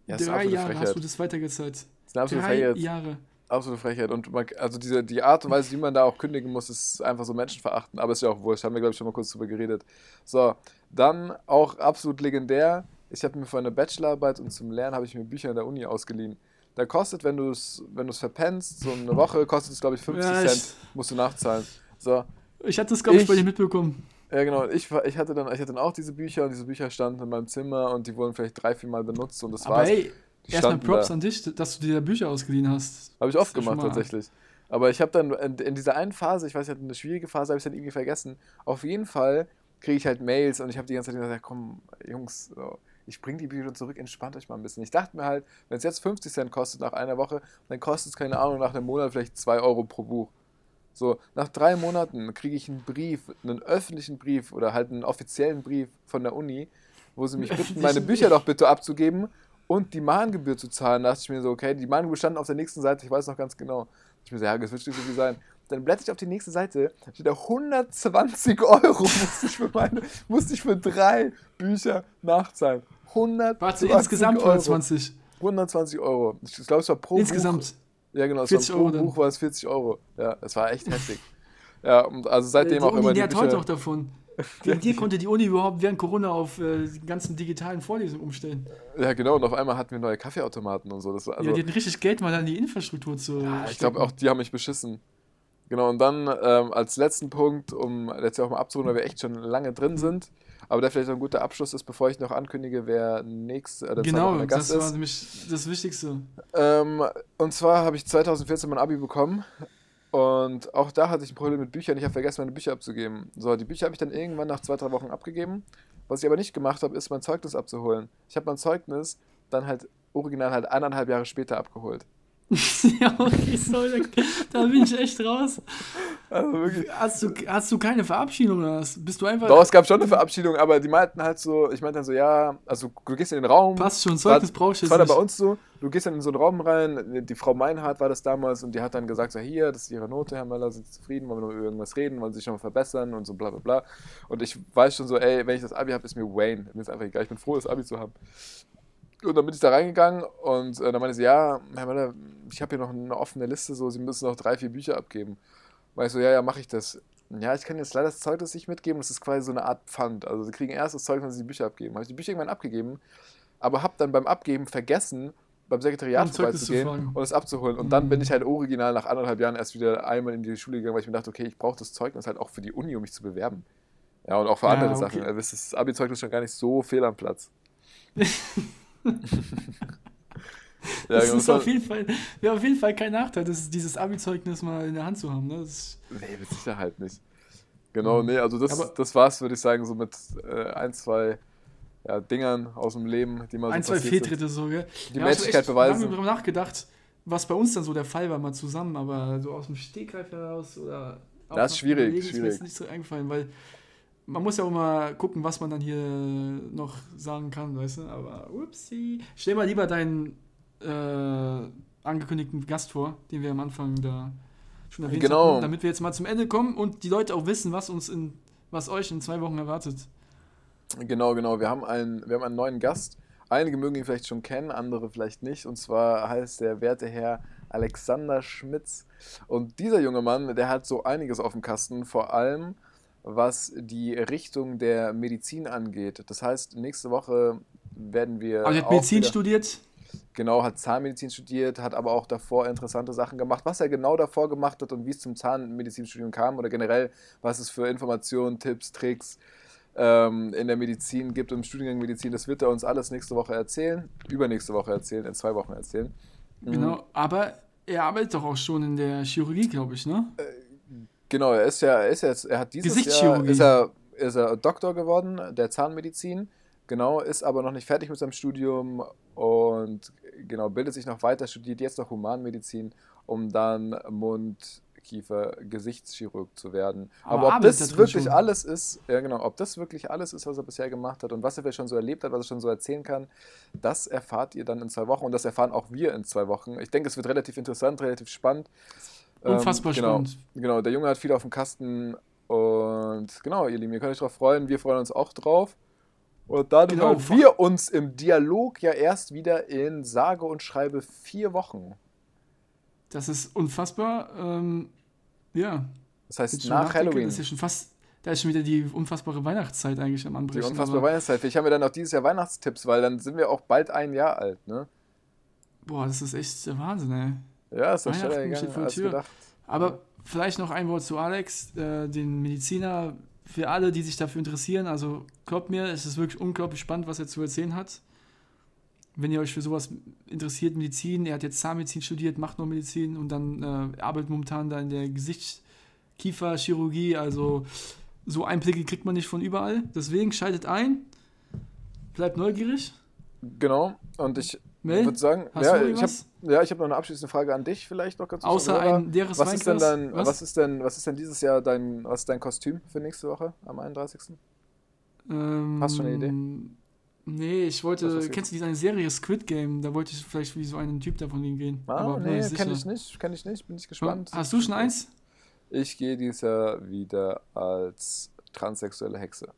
Ja, drei Jahre hast Frechheit. du das weitergezeigt. Das Drei Frechheit. Jahre. Absolute Frechheit. Und man, also diese, die Art und Weise, wie man da auch kündigen muss, ist einfach so menschenverachtend. Aber ist ja auch wurscht. Haben wir, glaube ich, schon mal kurz drüber geredet. So, dann auch absolut legendär. Ich habe mir für eine Bachelorarbeit und zum Lernen habe ich mir Bücher in der Uni ausgeliehen. Da kostet, wenn du es wenn du's verpennst, so eine Woche kostet es, glaube ich, 50 Ja, ich- Cent. Musst du nachzahlen. So, Ich hatte das, glaube ich, bei dir mitbekommen. ja genau. Ich, ich, hatte dann, ich hatte dann auch diese Bücher und diese Bücher standen in meinem Zimmer und die wurden vielleicht drei, vier Mal benutzt und das Aber war's. ey, erstmal Props da. an dich, dass du dir Bücher ausgeliehen hast. Habe ich oft gemacht tatsächlich. Aber ich habe dann in, in dieser einen Phase, ich weiß nicht, eine schwierige Phase, habe ich dann irgendwie vergessen. Auf jeden Fall kriege ich halt Mails und ich habe die ganze Zeit gesagt, ja, komm, Jungs, so, ich bringe die Bücher zurück, entspannt euch mal ein bisschen. Ich dachte mir halt, wenn es jetzt 50 Cent kostet nach einer Woche, dann kostet es, keine Ahnung, nach einem Monat vielleicht 2 Euro pro Buch. So, nach drei Monaten kriege ich einen Brief, einen öffentlichen Brief oder halt einen offiziellen Brief von der Uni, wo sie mich bitten, meine Bücher doch bitte abzugeben und die Mahngebühr zu zahlen. Da dachte ich mir so, okay, die Mahngebühr stand auf der nächsten Seite, ich weiß noch ganz genau. Ich mir so, ja, das wird viel sein. Dann blätter ich auf die nächste Seite, da steht da 120 Euro musste ich für meine, musste ich für drei Bücher nachzahlen. 120 Warte, insgesamt Euro. 120. 120 Euro. Ich glaube, es war pro Buch. Insgesamt. Ja, genau, es 40 war pro Euro dann. Buch war es 40 Euro. Ja, es war echt heftig. Ja, und also seitdem die auch Uni immer die nährt heute auch davon. Wegen dir konnte die Uni überhaupt während Corona auf äh, die ganzen digitalen Vorlesungen umstellen. Ja, genau, und auf einmal hatten wir neue Kaffeeautomaten und so. Das war, also, ja, die hatten richtig Geld mal an die Infrastruktur zu. Ja, ich glaube auch, die haben mich beschissen. Genau, und dann ähm, als letzten Punkt, um jetzt ja auch mal abzuholen, weil wir echt schon lange drin sind, aber der vielleicht noch ein guter Abschluss ist, bevor ich noch ankündige, wer nächste oder zwei Wochen Genau, der Gast das war ist. nämlich das Wichtigste. Ähm, und zwar habe ich 2014 mein Abi bekommen und auch da hatte ich ein Problem mit Büchern. Ich habe vergessen, meine Bücher abzugeben. So, die Bücher habe ich dann irgendwann nach zwei, drei Wochen abgegeben. Was ich aber nicht gemacht habe, ist mein Zeugnis abzuholen. Ich habe mein Zeugnis dann halt original halt eineinhalb Jahre später abgeholt. ja, okay, sorry, da, da bin ich echt raus. Also wirklich. Hast du, hast du keine Verabschiedung oder was? Bist du einfach. Doch, es gab schon eine Verabschiedung, aber die meinten halt so, ich meinte dann so, ja, also du gehst in den Raum. Passt schon, Zeugnis brauche ich Das jetzt war da bei uns so, du gehst dann in so einen Raum rein, die Frau Meinhardt war das damals und die hat dann gesagt, so hier, das ist ihre Note, Herr Möller, sind Sie zufrieden, wollen wir noch über irgendwas reden, wollen Sie sich schon mal verbessern und so bla bla bla. Und ich weiß schon so, ey, wenn ich das Abi habe, ist mir Wayne, mir ist einfach egal, ich bin froh, das Abi zu haben. Und dann bin ich da reingegangen und äh, dann meinte sie, ja, Herr Möller, ich habe hier noch eine offene Liste, so, Sie müssen noch drei, vier Bücher abgeben. War ich so, ja, ja, mache ich das. Ja, ich kann jetzt leider das Zeugnis nicht mitgeben, das ist quasi so eine Art Pfand. Also sie kriegen erst das Zeugnis, wenn sie die Bücher abgeben. Habe ich die Bücher irgendwann abgegeben, aber habe dann beim Abgeben vergessen, beim Sekretariat vorbeizugehen und es abzuholen. Und dann Mhm. bin ich halt original nach anderthalb Jahren erst wieder einmal in die Schule gegangen, weil ich mir dachte, okay, ich brauche das Zeugnis halt auch für die Uni, um mich zu bewerben. Ja, und auch für Ja, andere okay. Sachen. Wisst, das Abi-Zeugnis ist schon gar nicht so fehl am Platz. ja, das ist auf jeden Fall, wäre auf jeden Fall kein Nachteil, das, dieses Abi-Zeugnis mal in der Hand zu haben. Ne? Das, Nee, mit Sicherheit nicht. Genau, nee, also das, Aber- das war's, würde ich sagen, so mit äh, ein, zwei ja, Dingern aus dem Leben, die mal ein, so zwei passiert sind. Fehltritte so, gell? Die Ja, Menschlichkeit ich hab echt lange beweisen. drüber nachgedacht, was bei uns dann so der Fall war, mal zusammen, aber so aus dem Stegreif heraus oder. Das ist schwierig, Überlegen Ist mir schwierig. jetzt nicht so eingefallen, weil man muss ja auch mal gucken, was man dann hier noch sagen kann, weißt du? Aber upsie. Stell mal lieber deinen äh, angekündigten Gast vor, den wir am Anfang da schon erwähnt Genau. hatten, damit wir jetzt mal zum Ende kommen und die Leute auch wissen, was uns in, was euch in zwei Wochen erwartet. Genau, genau. Wir haben einen, wir haben einen neuen Gast. Einige mögen ihn vielleicht schon kennen, andere vielleicht nicht. Und zwar heißt der werte Herr Alexander Schmitz. Und dieser junge Mann, der hat so einiges auf dem Kasten, vor allem was die Richtung der Medizin angeht. Das heißt, nächste Woche werden wir. Aber er hat auch Medizin studiert. Genau, hat Zahnmedizin studiert, hat aber auch davor interessante Sachen gemacht. Was er genau davor gemacht hat und wie es zum Zahnmedizinstudium kam oder generell, was es für Informationen, Tipps, Tricks ähm, in der Medizin gibt, im Studiengang Medizin, das wird er uns alles nächste Woche erzählen, übernächste Woche erzählen, in zwei Wochen erzählen. Mhm. Genau. Aber er arbeitet doch auch schon in der Chirurgie, glaube ich, ne? Genau, er ist ja, er ist jetzt, er hat dieses Jahr ist er, ist er Doktor geworden, der Zahnmedizin. Genau, ist aber noch nicht fertig mit seinem Studium und genau, bildet sich noch weiter, studiert jetzt noch Humanmedizin, um dann Mund, Kiefer, Gesichtschirurg zu werden. Aber Aber, ob das wirklich schon? alles ist, ja genau, ob das wirklich alles ist, was er bisher gemacht hat und was er vielleicht schon so erlebt hat, was er schon so erzählen kann, das erfahrt ihr dann in zwei Wochen und das erfahren auch wir in zwei Wochen. Ich denke, es wird relativ interessant, relativ spannend. Ähm, Unfassbar genau. spannend. Genau, der Junge hat viel auf dem Kasten und genau, ihr Lieben, ihr könnt euch drauf freuen, wir freuen uns auch drauf. Und dann Genau, hören wir uns im Dialog ja erst wieder in sage und schreibe vier Wochen. Das ist unfassbar. Ähm, ja. Das heißt nach nachdenke, Halloween. Ist ja schon fast. Da ist schon wieder die unfassbare Weihnachtszeit eigentlich am Die Anbrechen. unfassbare aber- Weihnachtszeit. Vielleicht haben wir dann auch dieses Jahr Weihnachtstipps, weil dann sind wir auch bald ein Jahr alt, ne? Boah, das ist echt der Wahnsinn, ey. Ja, ist dann schneller Weihnachten steht gegangen vor als Tür. gedacht. Aber vielleicht noch ein Wort zu Alex, äh, den Mediziner. Für alle, die sich dafür interessieren, also glaubt mir, es ist wirklich unglaublich spannend, was er zu erzählen hat. Wenn ihr euch für sowas interessiert, Medizin, er hat jetzt Zahnmedizin studiert, macht noch Medizin und dann äh, arbeitet momentan da in der Gesichtskieferchirurgie. Also so Einblicke kriegt man nicht von überall. Deswegen schaltet ein, bleibt neugierig. Genau, und ich würde sagen, hast ja, du ich habe irgendwas? Ja, ich hab noch eine abschließende Frage an dich vielleicht noch ganz kurz, Außer ein leeres was ist denn dein, was? ist denn, was ist denn dieses Jahr dein, was ist dein Kostüm für nächste Woche am 31.? Ähm, Hast du schon eine Idee? Nee, ich Was wollte. Kennst du diese eine Serie Squid Game? Da wollte ich vielleicht wie so einen Typ davon hingehen. Ah, aber nee, kenne ich nicht, kenne ich nicht, bin ich gespannt. Hast du schon eins? Ich gehe dieses Jahr wieder als transsexuelle Hexe.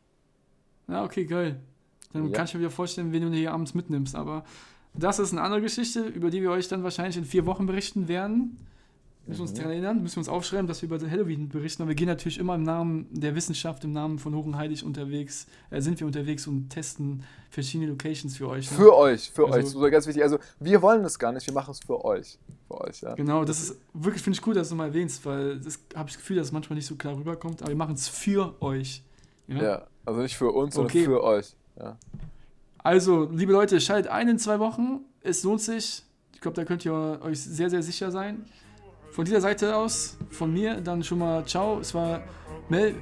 Ja, okay, geil. Dann Ja. kann ich mir wieder vorstellen, wen du hier abends mitnimmst. Aber das ist eine andere Geschichte, über die wir euch dann wahrscheinlich in vier Wochen berichten werden. Müssen wir uns Mhm. daran erinnern, müssen wir uns aufschreiben, dass wir über Halloween berichten. Aber wir gehen natürlich immer im Namen der Wissenschaft, im Namen von Hoch und Heilig unterwegs, äh, sind wir unterwegs und testen verschiedene Locations für euch. ne? Für euch, für Also- euch, das ist ganz wichtig. Also wir wollen das gar nicht, wir machen es für euch. Für euch, ja. Genau, das ist wirklich, finde ich cool, dass du mal erwähnst, weil das habe ich das Gefühl, dass es manchmal nicht so klar rüberkommt, aber wir machen es für euch. Ja? Ja, also nicht für uns, sondern Okay. für euch. Ja. Also, liebe Leute, schaltet ein in zwei Wochen. Es lohnt sich. Ich glaube, da könnt ihr euch sehr, sehr sicher sein. Von dieser Seite aus, von mir, dann schon mal ciao. Es war Mel,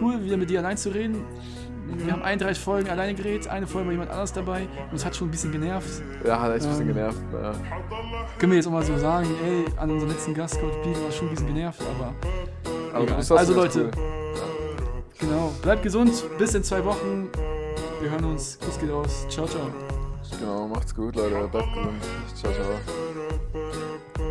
cool, wieder mit dir allein zu reden. Wir haben 31 Folgen alleine geredet, eine Folge war jemand anders dabei und es hat schon ein bisschen genervt. ja, hat echt ein bisschen Ähm, genervt. Ja. Können wir jetzt auch mal so sagen, ey, an unseren letzten Gast, Coach B, war schon ein bisschen genervt, aber Aber Also Leute, cool. genau, bleibt gesund, bis in zwei Wochen. Wir hören uns, Kuss geht aus, ciao, ciao. Genau, macht's gut, Leute. Bleibt gesund. Ciao, ciao.